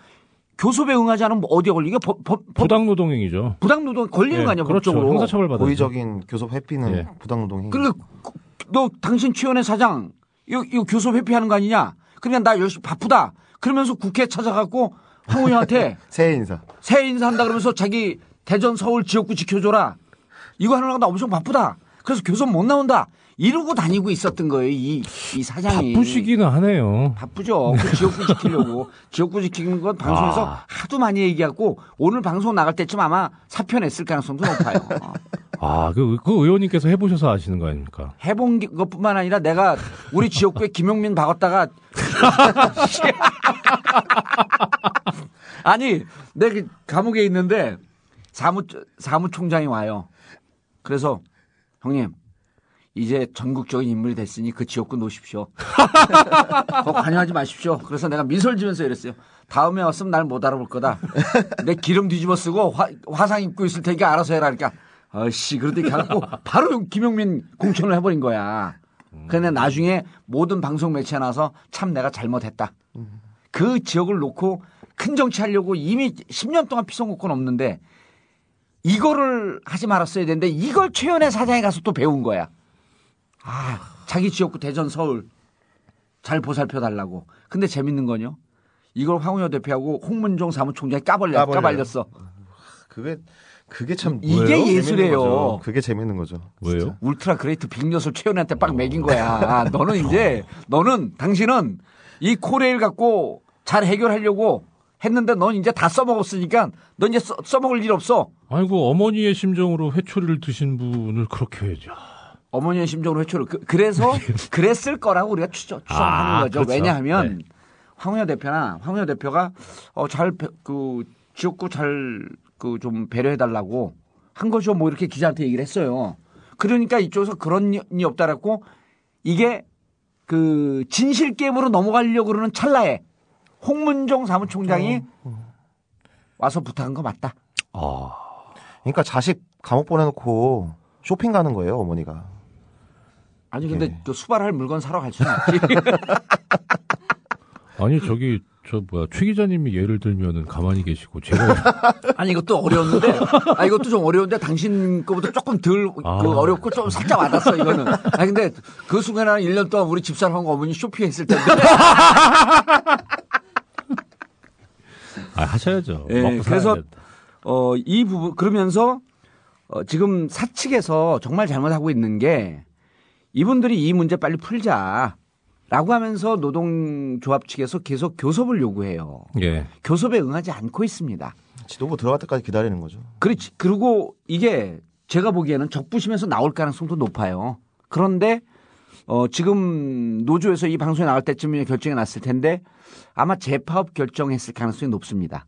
교섭에 응하지 않으면 어디에 걸리게 법, 법, 법- 부당노동행위죠. 부당노동 걸리는 예, 거 아니야 그렇죠. 법적으로. 형사처벌 받아요. 고의적인 교섭 회피는 예. 부당노동 행위. 그리고 너 당신 최연의 사장 이거, 이거 교섭 회피하는 거 아니냐? 그러니까 나 열심히 바쁘다. 그러면서 국회 찾아갖고 황 의원한테 새해 인사. 새해 인사 한다 그러면서 자기 대전 서울 지역구 지켜줘라. 이거 하느라고 나 엄청 바쁘다. 그래서 교섭 못 나온다. 이러고 다니고 있었던 거예요. 이, 이 사장이. 바쁘시기는 하네요. 바쁘죠. 그 지역구 지키려고. 지역구 지키는 건 방송에서 아. 하도 많이 얘기하고 오늘 방송 나갈 때쯤 아마 사표 냈을 가능성도 높아요. 아, 그, 그 의원님께서 해보셔서 아시는 거 아닙니까? 해본 게- 것뿐만 아니라 내가 우리 지역구에 김용민 박았다가 아니 내가 그 감옥에 있는데 사무 사무총장이 와요. 그래서 형님 이제 전국적인 인물이 됐으니 그 지역구 놓으십시오. 거 관여하지 마십시오. 그래서 내가 미소를 지면서 이랬어요. 다음에 왔으면 날 못 알아볼 거다. 내 기름 뒤집어 쓰고 화, 화상 입고 있을 테니까 알아서 해라. 그러니까 어씨 그러더니 가고 바로 김용민 공천을 해버린 거야. 근데 나중에 모든 방송 매체에 나서 참 내가 잘못했다. 그 지역을 놓고 큰 정치하려고 이미 10년 동안 피성국권 없는데 이거를 하지 말았어야 되는데 이걸 최연의 사장에 가서 또 배운 거야. 아, 자기 지역구 대전 서울 잘 보살펴 달라고. 근데 재밌는 건요. 이걸 황우여 대표하고 홍문종 사무총장이 까발려요. 까발렸어. 그게 그게 참 이게 예술이에요. 그게 재밌는 거죠. 왜요? 울트라 그레이트 빅녀을 최연한테 빡 매긴 거야. 아, 너는 이제 너는 당신은 이 코레일 갖고 잘 해결하려고 했는데 넌 이제 다 써먹었으니까 너 이제 써, 써먹을 일 없어. 아이고, 어머니의 심정으로 회초리를 드신 분을 그렇게 해야죠. 어머니의 심정으로 회초를 그, 래서 그랬을 거라고 우리가 추정, 추정 하는 아, 거죠. 그렇죠. 왜냐하면 네. 황우여 대표나 황우여 대표가 어 잘그 지역구 잘 그 좀 배려해 달라고 한 거죠. 뭐 이렇게 기자한테 얘기를 했어요. 그러니까 이쪽에서 그런 이 없다라고 이게 그 진실 게임으로 넘어가려고 그러는 찰나에 홍문종 사무총장이 와서 부탁한 거 맞다. 아, 그러니까 자식 감옥 보내놓고 쇼핑 가는 거예요 어머니가. 아니 근데 네. 또 수발할 물건 사러 갈 수는 없지. 아니, 저기, 저 뭐야 최 기자님이 예를 들면은 가만히 계시고 제가 아니 이것도 어려웠는데 아 이것도 좀 어려운데 당신 거보다 조금 덜그 아. 어렵고 좀 살짝 와닿았어 이거는. 아 근데 그 순간에 한 1년 동안 우리 집사람하고 어머니 쇼핑했을 텐데. 아, 하셔야죠. 예, 먹고 그래서. 어, 이 부분 그러면서 어, 지금 사측에서 정말 잘못하고 있는 게 이분들이 이 문제 빨리 풀자 라고 하면서 노동조합 측에서 계속 교섭을 요구해요. 예. 교섭에 응하지 않고 있습니다. 지도부 들어갈 때까지 기다리는 거죠. 그렇지. 그리고 이게 제가 보기에는 적부심에서 나올 가능성도 높아요. 그런데 어, 지금 노조에서 이 방송에 나갈 때쯤에 결정이 났을 텐데 아마 재파업 결정했을 가능성이 높습니다.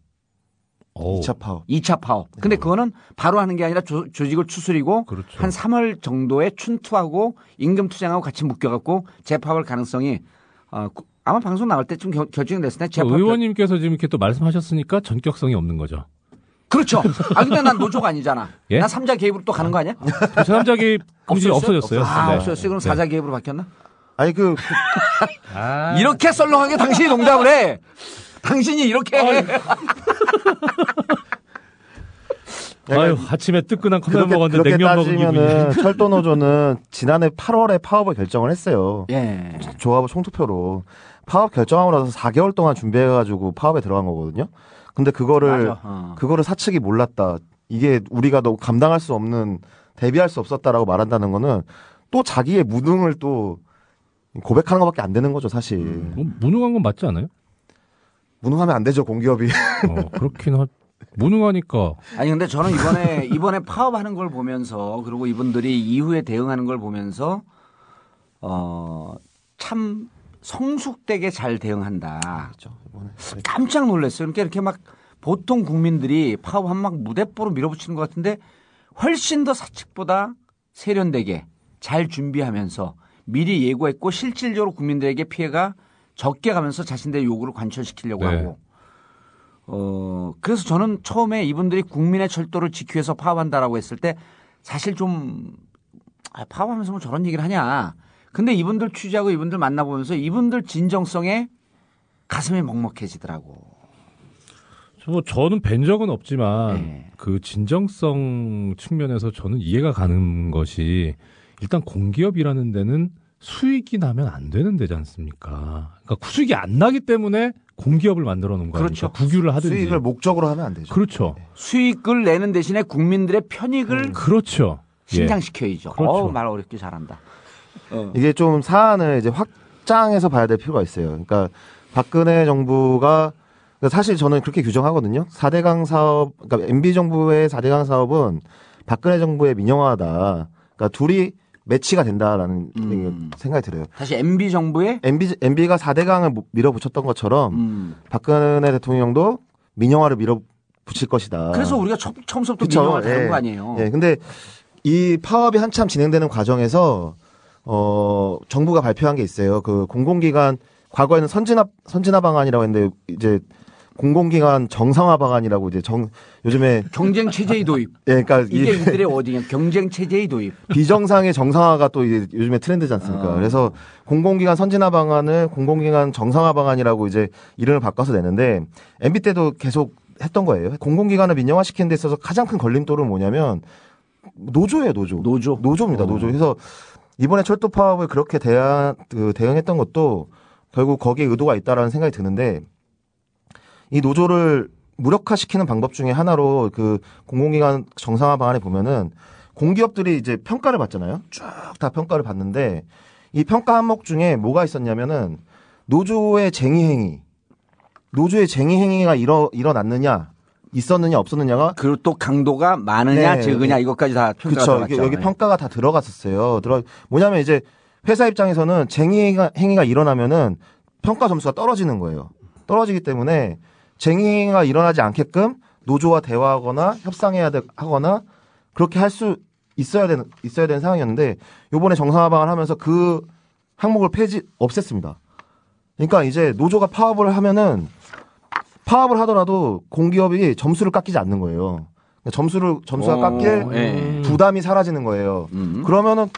2차 파업. 2차 파업. 근데 그거는 바로 하는 게 아니라 조, 조직을 추스리고 그렇죠. 한 3월 정도에 춘투하고 임금 투쟁하고 같이 묶여갖고 재파업할 가능성이 어, 구- 아마 방송 나갈 때쯤 결, 결정이 됐을 텐데 재파업 결- 의원님께서 지금 이렇게 또 말씀하셨으니까 전격성이 없는 거죠. 그렇죠. 아 근데 난 노조가 아니잖아. 예? 난 3자 개입으로 또 가는 거 아니야? 제3자 개입 금지 없어졌어요. 아, 네. 없어졌어요. 그럼 네. 4자 개입으로 바뀌었나? 아니 그 아. 이렇게 썰렁하게 당신이 농담을 해. 당신이 이렇게 해. 아유, 아침에 뜨끈한 컵라면 먹었는데 냉면 먹은 기분이. 철도 노조는 지난해 8월에 파업을 결정을 했어요. 예. 조합을 총투표로 파업 결정하고 나서 4개월 동안 준비해가지고 파업에 들어간 거거든요. 근데 그거를. 어. 그거를 사측이 몰랐다. 이게 우리가 너무 감당할 수 없는 대비할 수 없었다라고 말한다는 거는 또 자기의 무능을 또 고백하는 것밖에 안 되는 거죠, 사실. 뭐, 무능한 건 맞지 않아요? 무능하면 안 되죠, 공기업이. 어, 그렇긴 하. 무능하니까. 아니 근데 저는 이번에 이번에 파업하는 걸 보면서 그리고 이분들이 이후에 대응하는 걸 보면서 어참 성숙되게 잘 대응한다. 깜짝 놀랐어요. 그러니까 이렇게 막 보통 국민들이 파업한 막 무대뽀로 밀어붙이는 것 같은데 훨씬 더 사측보다 세련되게 잘 준비하면서 미리 예고했고 실질적으로 국민들에게 피해가 적게 가면서 자신들의 요구를 관철시키려고 네. 하고 어 그래서 저는 처음에 이분들이 국민의 철도를 지키기 위해서 파업한다라고 했을 때 사실 좀 아, 파업하면서 뭐 저런 얘기를 하냐. 근데 이분들 취재하고 이분들 만나보면서 이분들 진정성에 가슴이 먹먹해지더라고. 뭐 저는 뵌 적은 없지만 네. 그 진정성 측면에서 저는 이해가 가는 것이 일단 공기업이라는 데는 수익이 나면 안 되는 데지 않습니까? 그러니까 수익이 안 나기 때문에 공기업을 만들어 놓은 거아닙니까 그렇죠. 국유를 하든지. 수익을 목적으로 하면 안 되죠. 그렇죠. 수익을 내는 대신에 국민들의 편익을 그렇죠. 예. 신장시켜야죠. 그렇죠. 어우, 말 어렵게 잘한다. 어. 이게 좀 사안을 이제 확장해서 봐야 될 필요가 있어요. 그러니까 박근혜 정부가 사실 저는 그렇게 규정하거든요. 4대강 사업, 그러니까 MB 정부의 4대강 사업은 박근혜 정부의 민영화다. 그러니까 둘이 매치가 된다라는 음. 생각이 들어요. 다시 MB 정부의 MB, MB가 4대 강을 밀어붙였던 것처럼 음. 박근혜 대통령도 민영화를 밀어붙일 것이다. 그래서 우리가 처, 처음부터 그쵸? 민영화를 다룬 예. 거 아니에요. 예, 근데 이 파업이 한참 진행되는 과정에서 어 정부가 발표한 게 있어요. 그 공공기관 과거에는 선진화 선진화 방안이라고 했는데 이제 공공기관 정상화 방안이라고 이제 정 요즘에 경쟁 체제의 도입. 예, 그러니까 이게 이 이들의 워딩이야. 경쟁 체제의 도입. 비정상의 정상화가 또 이제 요즘에 트렌드지 않습니까? 어. 그래서 공공기관 선진화 방안을 공공기관 정상화 방안이라고 이제 이름을 바꿔서 내는데 MB 때도 계속 했던 거예요. 공공기관을 민영화시키는 데 있어서 가장 큰 걸림돌은 뭐냐면 노조예요, 노조. 노조. 노조입니다, 어. 노조. 그래서 이번에 철도 파업을 그렇게 대응, 그 대응했던 것도 결국 거기에 의도가 있다라는 생각이 드는데 이 노조를 무력화시키는 방법 중에 하나로 그 공공기관 정상화 방안에 보면은 공기업들이 이제 평가를 받잖아요. 쭉 다 평가를 받는데 이 평가 항목 중에 뭐가 있었냐면은 노조의 쟁의 행위, 노조의 쟁의 행위가 일어 일어났느냐, 있었느냐 없었느냐가 그리고 또 강도가 많으냐 네. 적으냐 이것까지 다 평가가 그렇죠. 들어갔죠. 여기 네. 평가가 다 들어갔었어요. 들어 뭐냐면 이제 회사 입장에서는 쟁의가 행위가 일어나면은 평가 점수가 떨어지는 거예요. 떨어지기 때문에 쟁의가 일어나지 않게끔 노조와 대화하거나 협상해야 되, 하거나 그렇게 할 수 있어야 되는 있어야 되는 상황이었는데 요번에 정상화 방안 하면서 그 항목을 폐지 없앴습니다. 그러니까 이제 노조가 파업을 하면은 파업을 하더라도 공기업이 점수를 깎이지 않는 거예요. 그러니까 점수를 점수가 오, 깎일 예. 부담이 사라지는 거예요. 음. 그러면은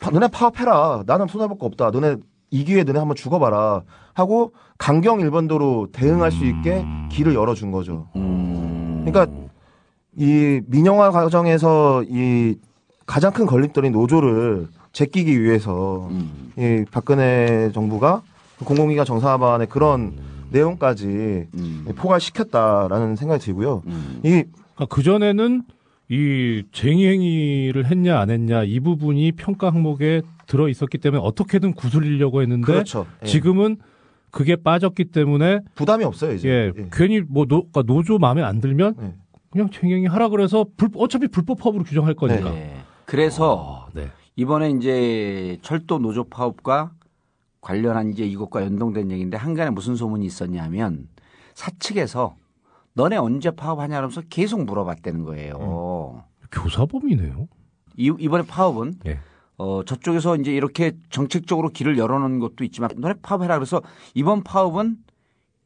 파- 너네 파업해라. 나는 손해볼 거 없다. 너네 이 기회에 너네 한번 죽어봐라 하고 강경 일본도로 대응할 수 있게 길을 열어준 거죠. 그러니까 이 민영화 과정에서 이 가장 큰 걸림돌인 노조를 제끼기 위해서 이 박근혜 정부가 그 공공기관 정상화 방안에 그런 내용까지 포괄시켰다라는 생각이 들고요. 이그 전에는 이 쟁의 행위를 했냐 안 했냐 이 부분이 평가 항목에 들어 있었기 때문에 어떻게든 구슬리려고 했는데 그렇죠. 예. 지금은 그게 빠졌기 때문에 부담이 없어요 이제. 예, 괜히 뭐 노, 그러니까 노조 마음에 안 들면 그냥 쟁행위 하라 그래서 불, 어차피 불법 파업으로 규정할 거니까. 네. 그래서 네. 이번에 이제 철도 노조 파업과 관련한 이제 이것과 연동된 얘기인데 한간에 무슨 소문이 있었냐면 사측에서 너네 언제 파업하냐 하면서 계속 물어봤다는 거예요. 교사범이네요. 이, 이번에 파업은 예. 어, 저쪽에서 이제 이렇게 정책적으로 길을 열어놓은 것도 있지만 너네 파업해라 그래서 이번 파업은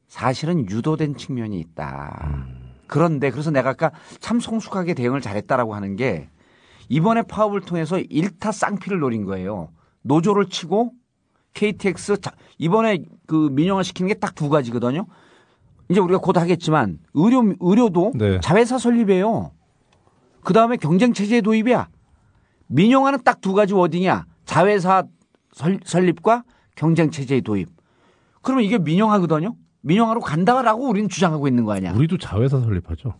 사실은 유도된 측면이 있다. 그런데 그래서 내가 아까 참 성숙하게 대응을 잘했다라고 하는 게 이번에 파업을 통해서 일타 쌍피를 노린 거예요. 노조를 치고 KTX 자- 이번에 그 민영화 시키는 게 딱 두 가지거든요. 이제 우리가 곧 하겠지만 의료 의료도 네. 자회사 설립이에요. 그 다음에 경쟁 체제 도입이야. 민영화는 딱 두 가지 워딩이야. 자회사 설, 설립과 경쟁 체제 도입. 그러면 이게 민영화거든요. 민영화로 간다라고 우리는 주장하고 있는 거 아니야. 우리도 자회사 설립하죠.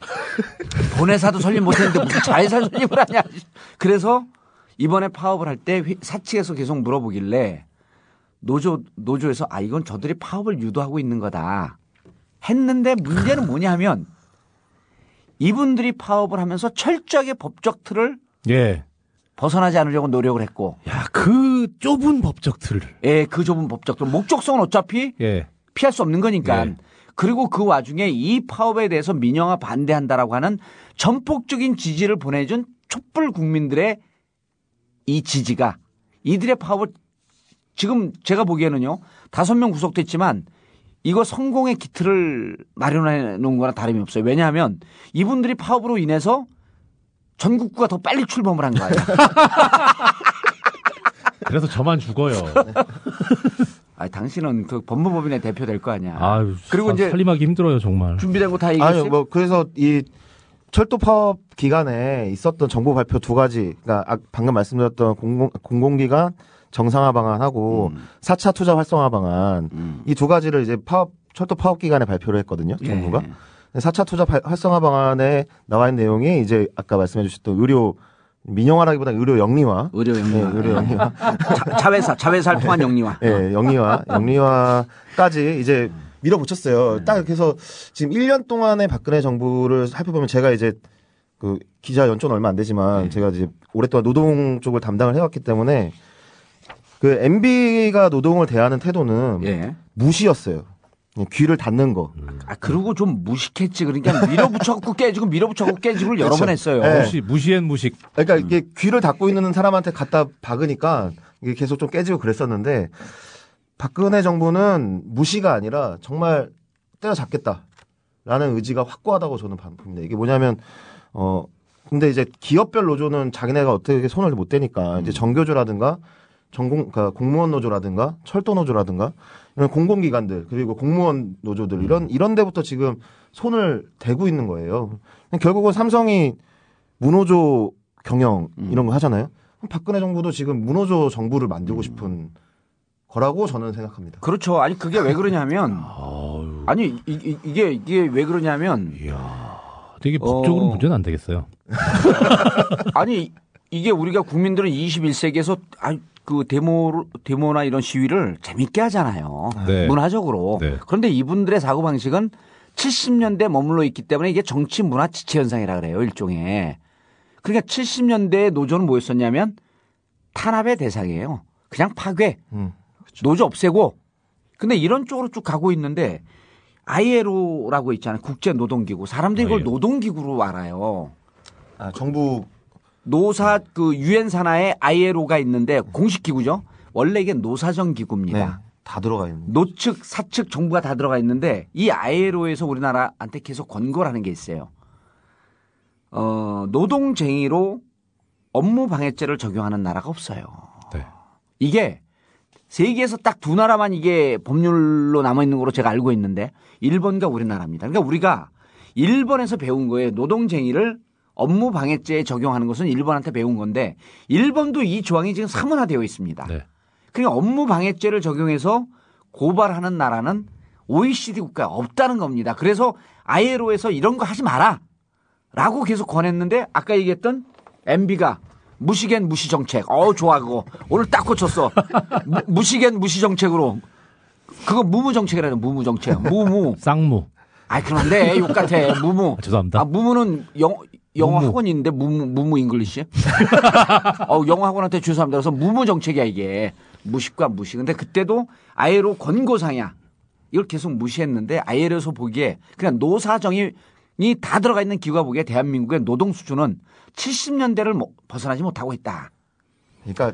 본회사도 설립 못했는데 무슨 자회사 설립을 하냐. 그래서 이번에 파업을 할 때 사측에서 계속 물어보길래 노조 노조에서 아 이건 저들이 파업을 유도하고 있는 거다 했는데 문제는 뭐냐면 이분들이 파업을 하면서 철저하게 법적 틀을 예. 벗어나지 않으려고 노력을 했고 야, 그 좁은 법적 틀. 예, 그 좁은 법적 틀 목적성은 어차피 예. 피할 수 없는 거니까. 네. 그리고 그 와중에 이 파업에 대해서 민영화 반대한다라고 하는 전폭적인 지지를 보내준 촛불 국민들의 이 지지가 이들의 파업을 지금 제가 보기에는요 다섯 명 구속됐지만 이거 성공의 기틀을 마련해 놓은 거나 다름이 없어요. 왜냐하면 이분들이 파업으로 인해서 전국구가 더 빨리 출범을 한 거예요. 그래서 저만 죽어요. 아, 당신은 그 법무법인의 대표 될 거 아니야. 아유, 그리고 살- 이제 살림하기 힘들어요, 정말. 준비된 거 다 얘기했어요? 아니 뭐 그래서 이 철도 파업 기간에 있었던 정보 발표 두 가지, 그러니까 아- 방금 말씀드렸던 공공 공공기관 정상화 방안하고 음. 사 4차 투자 활성화 방안 이두 가지를 이제 파업 철도 파업 기간에 발표를 했거든요, 예. 정부가. 4차 투자 발- 활성화 방안에 나와 있는 내용이 이제 아까 말씀해 주셨던 의료 민영화라기보다 의료 영리화. 의료 영리화. 네, 의료 영리화. 자, 자회사, 자회사를 통한 영리화. 예, 영리화, 영리화까지 이제 밀어붙였어요. 딱 그래서 지금 1년 동안의 박근혜 정부를 살펴보면 제가 이제 그 기자 연초는 얼마 안 되지만 제가 이제 오랫동안 노동 쪽을 담당을 해왔기 때문에 그 MB가 노동을 대하는 태도는 예. 무시였어요. 그냥 귀를 닫는 거. 아, 그리고 좀 무식했지. 그러니까 밀어붙여갖고 깨지고 밀어붙여갖고 깨지고를 여러 그렇죠. 번 했어요. 예. 무시, 무시엔 무식. 그러니까 이게 귀를 닫고 있는 사람한테 갖다 박으니까 이게 계속 좀 깨지고 그랬었는데 박근혜 정부는 무시가 아니라 정말 때려잡겠다라는 의지가 확고하다고 저는 봅니다. 이게 뭐냐면 어 근데 이제 기업별 노조는 자기네가 어떻게 손을 못 대니까 이제 정교조라든가 전공 그러니까 공무원 노조라든가 철도 노조라든가 이런 공공기관들 그리고 공무원 노조들 이런 이런 데부터 지금 손을 대고 있는 거예요. 결국은 삼성이 무노조 경영 이런 거 하잖아요. 그럼 박근혜 정부도 지금 무노조 정부를 만들고 싶은 거라고 저는 생각합니다. 그렇죠. 아니 그게 왜 그러냐면 아니 이, 이- 이게 이게 왜 그러냐면 되게 법적으로 어. 문제는 안 되겠어요. 아니 이게 우리가 국민들은 21세기에서 아, 그 데모 데모나 이런 시위를 재밌게 하잖아요. 네. 문화적으로. 네. 그런데 이분들의 사고 방식은 70년대 머물러 있기 때문에 이게 정치 문화 지체 현상이라 그래요. 일종의. 그러니까 70년대에 노조는 뭐였었냐면 탄압의 대상이에요. 그냥 파괴. 음. 노조 없애고. 근데 이런 쪽으로 쭉 가고 있는데 ILO라고 있잖아요. 국제 노동기구. 사람들이 이걸. 노동기구로 알아요. 아, 정부 노사 그 유엔 산하에 ILO가 있는데 공식 기구죠. 원래 이게 노사정 기구입니다. 네, 다 들어가 있는. 노측, 사측 정부가 다 들어가 있는데 이 ILO에서 우리나라한테 계속 권고라는 게 있어요. 어, 노동쟁의로 업무 방해죄를 적용하는 나라가 없어요. 네. 이게 세계에서 딱 두 나라만 이게 법률로 남아 있는 거로 제가 알고 있는데 일본과 우리나라입니다. 그러니까 우리가 일본에서 배운 거에 노동쟁의를 업무 방해죄에 적용하는 것은 일본한테 배운 건데 일본도 이 조항이 지금 사문화되어 있습니다. 네. 그러니까 업무 방해죄를 적용해서 고발하는 나라는 OECD 국가에 없다는 겁니다. 그래서 ILO에서 이런 거 하지 마라. 라고 계속 권했는데 아까 얘기했던 MB가 무시겐 무시 정책. 어 좋아 그거. 오늘 딱 고쳤어. 무, 무시겐 무시 정책으로. 그거 무무 정책이라는 무무 정책. 무무. 쌍무. 아이 돼. 욕 같아. 무무. 죄송합니다. 아 무무는 영 영어 무무. 학원이 있는데 무무 무무 English? 어 영어 학원한테 죄송합니다. 그래서 무무 정책이야 이게. 무식과 무시. 근데 그때도 ILO 권고사항이야. 이걸 계속 무시했는데 ILO에서 보기에 그냥 노사정이 다 들어가 있는 기구가 보기에 대한민국의 노동 수준은 70년대를 뭐 벗어나지 못하고 있다. 그러니까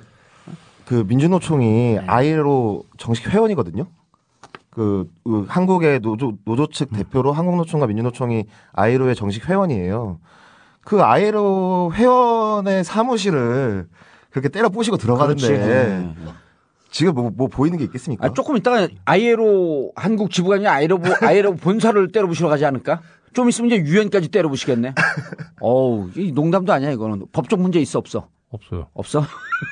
그 민주노총이 ILO 정식 회원이거든요. 그, 그 한국의 노조 노조 측 대표로 한국노총과 민주노총이 ILO의 정식 회원이에요. 그 ILO 회원의 사무실을 그렇게 때려 부시고 들어가는데 그렇지. 지금 뭐, 뭐 보이는 게 있겠습니까? 아, 조금 있다가 아이에로 한국 지부장이 아이에로 아이에로 본사를 때려 부시러 가지 않을까? 좀 있으면 이제 유엔까지 때려 부시겠네. 어우, 이 농담도 아니야 이거는 법적 문제 있어 없어? 없어요. 없어?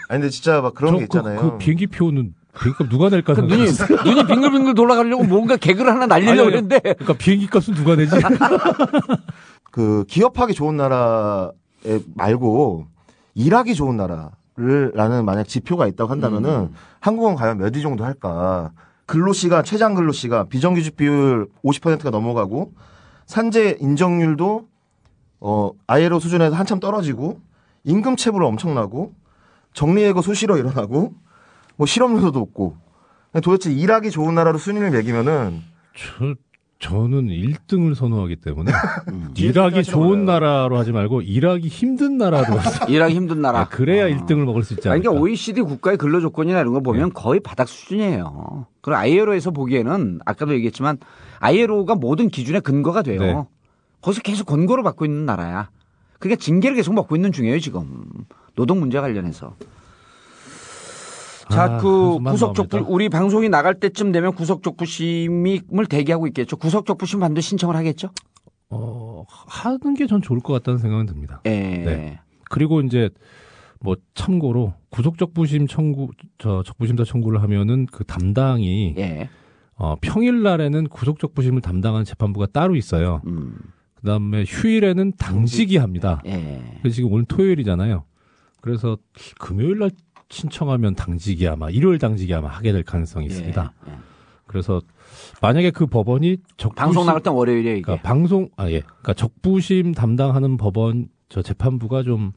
아니 근데 진짜 막 그런 저게 그- 있잖아요. 그, 비행기 표는 비행기값 누가 낼까 그 눈이 생각했어요. 눈이 빙글빙글 돌아가려고 뭔가 개그를 하나 날리려고 했는데 그러니까 비행기 값은 누가 내지? 그 기업하기 좋은 나라 에 말고 일하기 좋은 나라를 라는 만약 지표가 있다고 한다면은 음. 한국은 과연 몇 위 정도 할까? 근로시간 최장 근로시간 비정규직 비율 50%가 넘어가고 산재 인정률도 어 ILO 수준에서 한참 떨어지고 임금 체불 엄청나고 정리해고 수시로 일어나고 뭐 실업률도 높고 도대체 일하기 좋은 나라로 순위를 매기면은 저, 저는 1등을 선호하기 때문에 음. 일하기 좋은 나라로 하지 말고 일하기 힘든 나라로 일하기 힘든 나라. 아, 그래야 1등을 먹을 수 있지 아니, 않을까. 그러니까 OECD 국가의 근로 조건이나 이런 거 보면 거의 바닥 수준이에요. 그리고 ILO에서 보기에는 아까도 얘기했지만 ILO가 모든 기준의 근거가 돼요. 네. 거기서 계속 권고를 받고 있는 나라야. 그러니까 징계를 계속 먹고 있는 중이에요, 지금. 노동 문제 관련해서. 자, 아, 그 구속적부. 우리 방송이 나갈 때쯤 되면 구속적부심을 대기하고 있겠죠. 구속적부심 반드시 신청을 하겠죠? 어, 하는 게 전 좋을 것 같다는 생각은 듭니다. 예. 네. 그리고 이제 뭐 참고로 구속적부심 청구 저 적부심사 청구를 하면은 그 담당이 예. 어, 평일 날에는 구속적부심을 담당하는 재판부가 따로 있어요. 음. 그다음에 휴일에는 당직이 합니다. 예. 그래서 지금 오늘 토요일이잖아요. 그래서 금요일 날 신청하면 당직이 아마 일요일 당직이 아마 하게 될 가능성이 있습니다. 예. 그래서 만약에 그 법원이 적부심 방송 나갈 땐 월요일에 이게. 그러니까 방송 아 예. 그러니까 적부심 담당하는 법원 저 재판부가 좀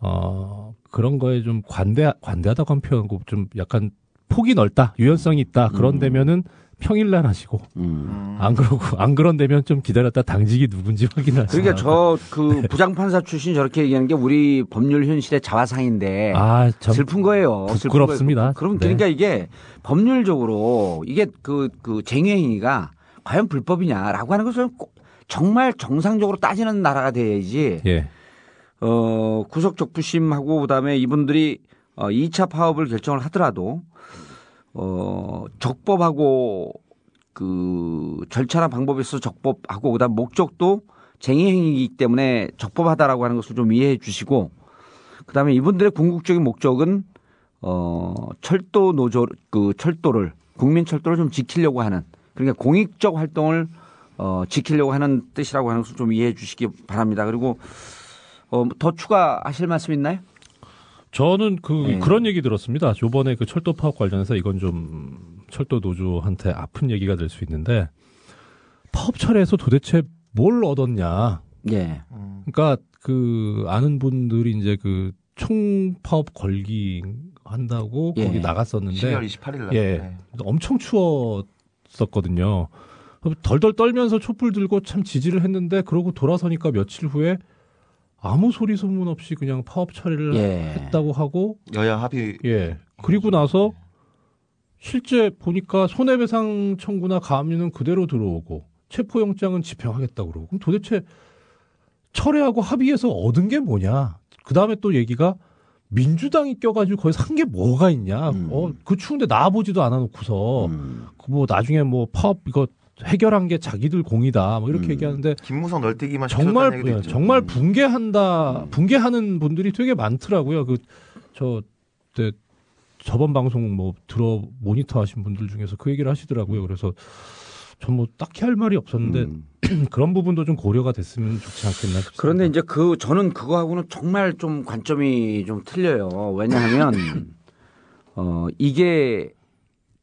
어, 그런 거에 좀 관대 관대하다고 한 표현하고 좀 약간 폭이 넓다, 유연성이 있다. 그런 음. 데면은 평일날 하시고 음. 안 그러고 안 그런 데면 좀 기다렸다 당직이 누군지 확인하시고. 그러니까 저 그 부장 판사 출신 저렇게 얘기하는 게 우리 법률 현실의 자화상인데 아, 참 슬픈 거예요. 슬픈 부끄럽습니다. 거예요. 그럼 네. 그러니까 이게 법률적으로 이게 그, 그 쟁의 행위가 과연 불법이냐라고 하는 것을 꼭 정말 정상적으로 따지는 나라가 돼야지 예. 어, 구속 적부심하고 그다음에 이분들이 어, 2차 파업을 결정을 하더라도 어, 적법하고 그 절차나 방법에 있어서 적법하고 그다음 목적도 쟁의 행위이기 때문에 적법하다라고 하는 것을 좀 이해해 주시고 그다음에 이분들의 궁극적인 목적은 어, 철도 노조 그 철도를 국민 철도를 좀 지키려고 하는 그러니까 공익적 활동을 어, 지키려고 하는 뜻이라고 하는 것을 좀 이해해 주시기 바랍니다. 그리고 어, 더 추가하실 말씀 있나요? 저는 그 네. 그런 얘기 들었습니다. 요번에 그 철도 파업 관련해서 이건 좀 철도 노조한테 아픈 얘기가 될 수 있는데 파업 철에서 도대체 뭘 얻었냐? 예. 그러니까 그 아는 분들이 이제 그 총파업 걸기 한다고 예. 거기 나갔었는데 12월 28일 날. 예. 네. 엄청 추웠었거든요. 덜덜 떨면서 촛불 들고 참 지지를 했는데 그러고 돌아서니까 며칠 후에 아무 소리 소문 없이 그냥 파업 처리를 예. 했다고 하고 여야 합의 예. 그리고 나서 실제 보니까 손해배상 청구나 가압류는 그대로 들어오고 체포영장은 집행하겠다고 그러고 그럼 도대체 철회하고 합의해서 얻은 게 뭐냐? 그 다음에 또 얘기가 민주당이 껴가지고 거기서 한 게 뭐가 있냐. 음. 어, 그 추운데 나와보지도 않아놓고서, 그뭐 나중에 뭐 파업 이거 해결한 게 자기들 공이다. 뭐 이렇게 얘기하는데. 김무성 널뛰기만 정말, 있죠. 정말 붕괴한다, 붕괴하는 분들이 되게 많더라고요. 그, 저, 때 저번 방송 뭐 들어 모니터 하신 분들 중에서 그 얘기를 하시더라고요. 그래서 전 뭐 딱히 할 말이 없었는데 그런 부분도 좀 고려가 됐으면 좋지 않겠나 싶습니다. 그런데 이제 그 저는 그거하고는 정말 좀 관점이 좀 틀려요. 왜냐하면 어 이게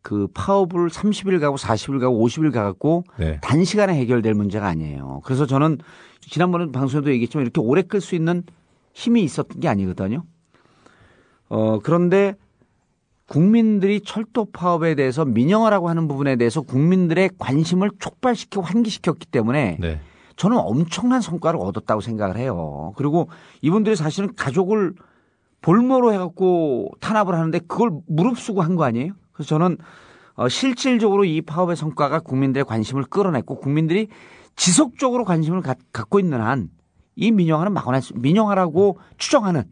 그 파업을 30일 가고 40일 가고 50일 가갖고 네. 단시간에 해결될 문제가 아니에요. 그래서 저는 지난번에 방송에도 얘기했지만 이렇게 오래 끌 수 있는 힘이 있었던 게 아니거든요. 어 그런데 국민들이 철도 파업에 대해서 민영화라고 하는 부분에 대해서 국민들의 관심을 촉발시키고 환기시켰기 때문에 네. 저는 엄청난 성과를 얻었다고 생각을 해요. 그리고 이분들이 사실은 가족을 볼모로 해갖고 탄압을 하는데 그걸 무릅쓰고 한 거 아니에요? 그래서 저는 어, 실질적으로 이 파업의 성과가 국민들의 관심을 끌어냈고 국민들이 지속적으로 관심을 가- 갖고 있는 한 이 민영화는 막아낼 수, 민영화라고 추정하는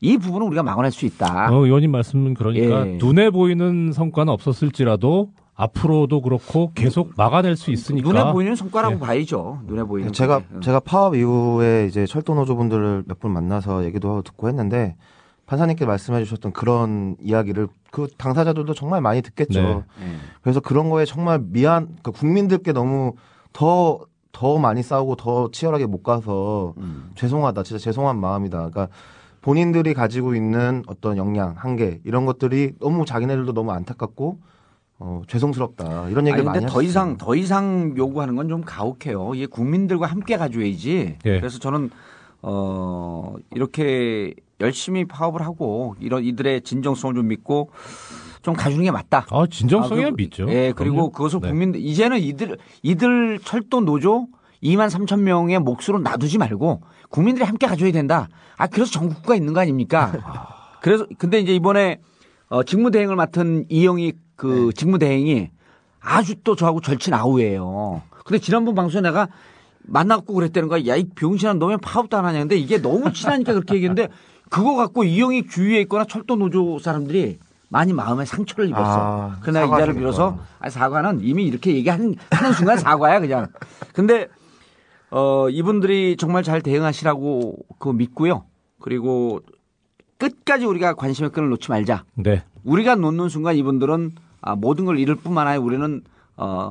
이 부분은 우리가 막아낼 수 있다. 어, 의원님 말씀은 그러니까 예. 눈에 보이는 성과는 없었을지라도 앞으로도 그렇고 계속 막아낼 수 있으니까 눈에 보이는 성과라고 예. 봐야죠. 눈에 보이는. 제가 게. 제가 파업 이후에 이제 철도 노조분들을 몇 분 만나서 얘기도 하고 듣고 했는데 판사님께 말씀해 주셨던 그런 이야기를 그 당사자들도 정말 많이 듣겠죠. 네. 네. 그래서 그런 거에 정말 미안 그러니까 국민들께 너무 더 더 많이 싸우고 더 치열하게 못 가서 음. 죄송하다 진짜 죄송한 마음이다. 그러니까 본인들이 가지고 있는 어떤 역량 한계 이런 것들이 너무 자기네들도 너무 안타깝고 어, 죄송스럽다 이런 얘기를 아니, 많이 근데 더. 이상 더 이상 요구하는 건 좀 가혹해요. 이게 국민들과 함께 가져야지. 예. 그래서 저는 어 이렇게 열심히 파업을 하고 이런 이들의 진정성을 좀 믿고 좀 가주는 게 맞다. 아, 진정성이야 아, 그- 믿죠. 예, 그리고 그럼요. 그것을 네. 국민들 이제는 이들 이들 철도 노조 2만 3천 명의 몫으로 놔두지 말고 국민들이 함께 가져야 된다. 아 그래서 전국구가 있는 거 아닙니까? 그래서 근데 이제 이번에 어, 직무 대행을 맡은 이영희 그 직무 대행이 아주 또 저하고 절친 아우예요. 근데 지난번 방송에 내가 만나고 그랬다는 거야. 야, 이 병신아, 너왜 파업도 안 하냐. 근데 이게 너무 친하니까 그렇게 얘기했는데 그거 갖고 이영희 주위에 있거나 철도 노조 사람들이 많이 마음에 상처를 입었어. 아, 그러나 이 자를 사과하시겠구나. 빌어서 아, 사과는 이미 이렇게 얘기하는 하는 순간 사과야 그냥. 근데 어 이분들이 정말 잘 대응하시라고 그 믿고요. 그리고 끝까지 우리가 관심의 끈을 놓지 말자. 네. 우리가 놓는 순간 이분들은 아, 모든 걸 잃을 뿐만 아니라 우리는 어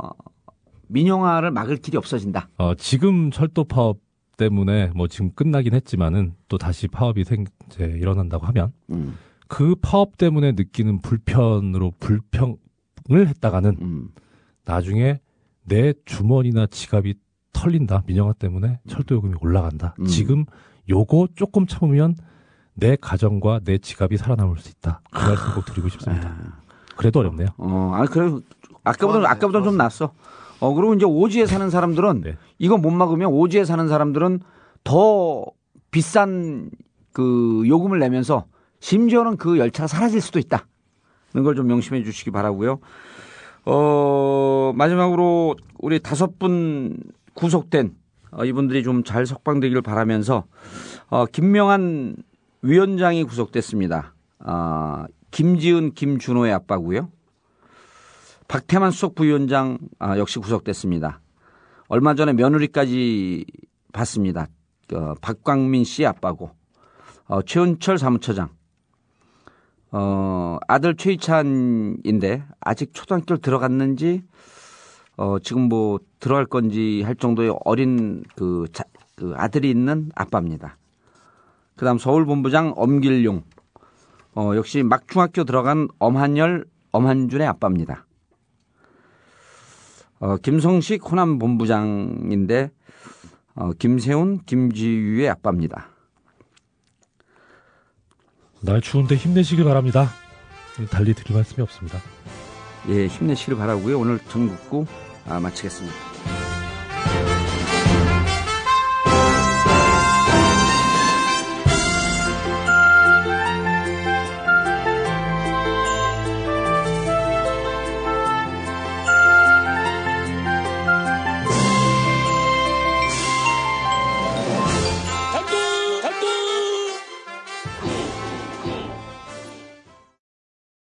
민영화를 막을 길이 없어진다. 어, 지금 철도 파업 때문에 뭐 지금 끝나긴 했지만은 또 다시 파업이 생, 이제 일어난다고 하면 음. 그 파업 때문에 느끼는 불편으로 불평을 했다가는 음. 나중에 내 주머니나 지갑이 털린다 민영화 때문에 철도 요금이 올라간다. 음. 지금 요거 조금 참으면 내 가정과 내 지갑이 살아남을 수 있다. 그 말씀 꼭 드리고 싶습니다. 그래도 어렵네요. 어, 아 그래 아까보다 아까보다 좀 낫어. 어 그리고 이제 오지에 사는 사람들은 네. 이거 못 막으면 오지에 사는 사람들은 더 비싼 그 요금을 내면서 심지어는 그 열차가 사라질 수도 있다. 이런 걸좀 명심해 주시기 바라고요. 어 마지막으로 우리 다섯 분 구속된 어, 이분들이 좀 잘 석방되기를 바라면서 어, 김명한 위원장이 구속됐습니다. 아, 김지은, 김준호의 아빠고요. 박태만 수석 부위원장 아, 역시 구속됐습니다. 얼마 전에 며느리까지 봤습니다. 어, 박광민 씨 아빠고 어, 최은철 사무처장 어, 아들 최희찬인데 아직 초등학교를 들어갔는지 어, 지금 뭐 들어갈 건지 할 정도의 어린 그, 자, 그 아들이 있는 아빠입니다. 그다음 서울 본부장 엄길용 어, 역시 막 중학교 들어간 엄한열 엄한준의 아빠입니다. 어, 김성식 호남 본부장인데 어, 김세훈 김지유의 아빠입니다. 날 추운데 힘내시길 바랍니다. 달리 드릴 말씀이 없습니다. 예, 힘내시길 바라고요. 오늘 전국구 아, 마치겠습니다.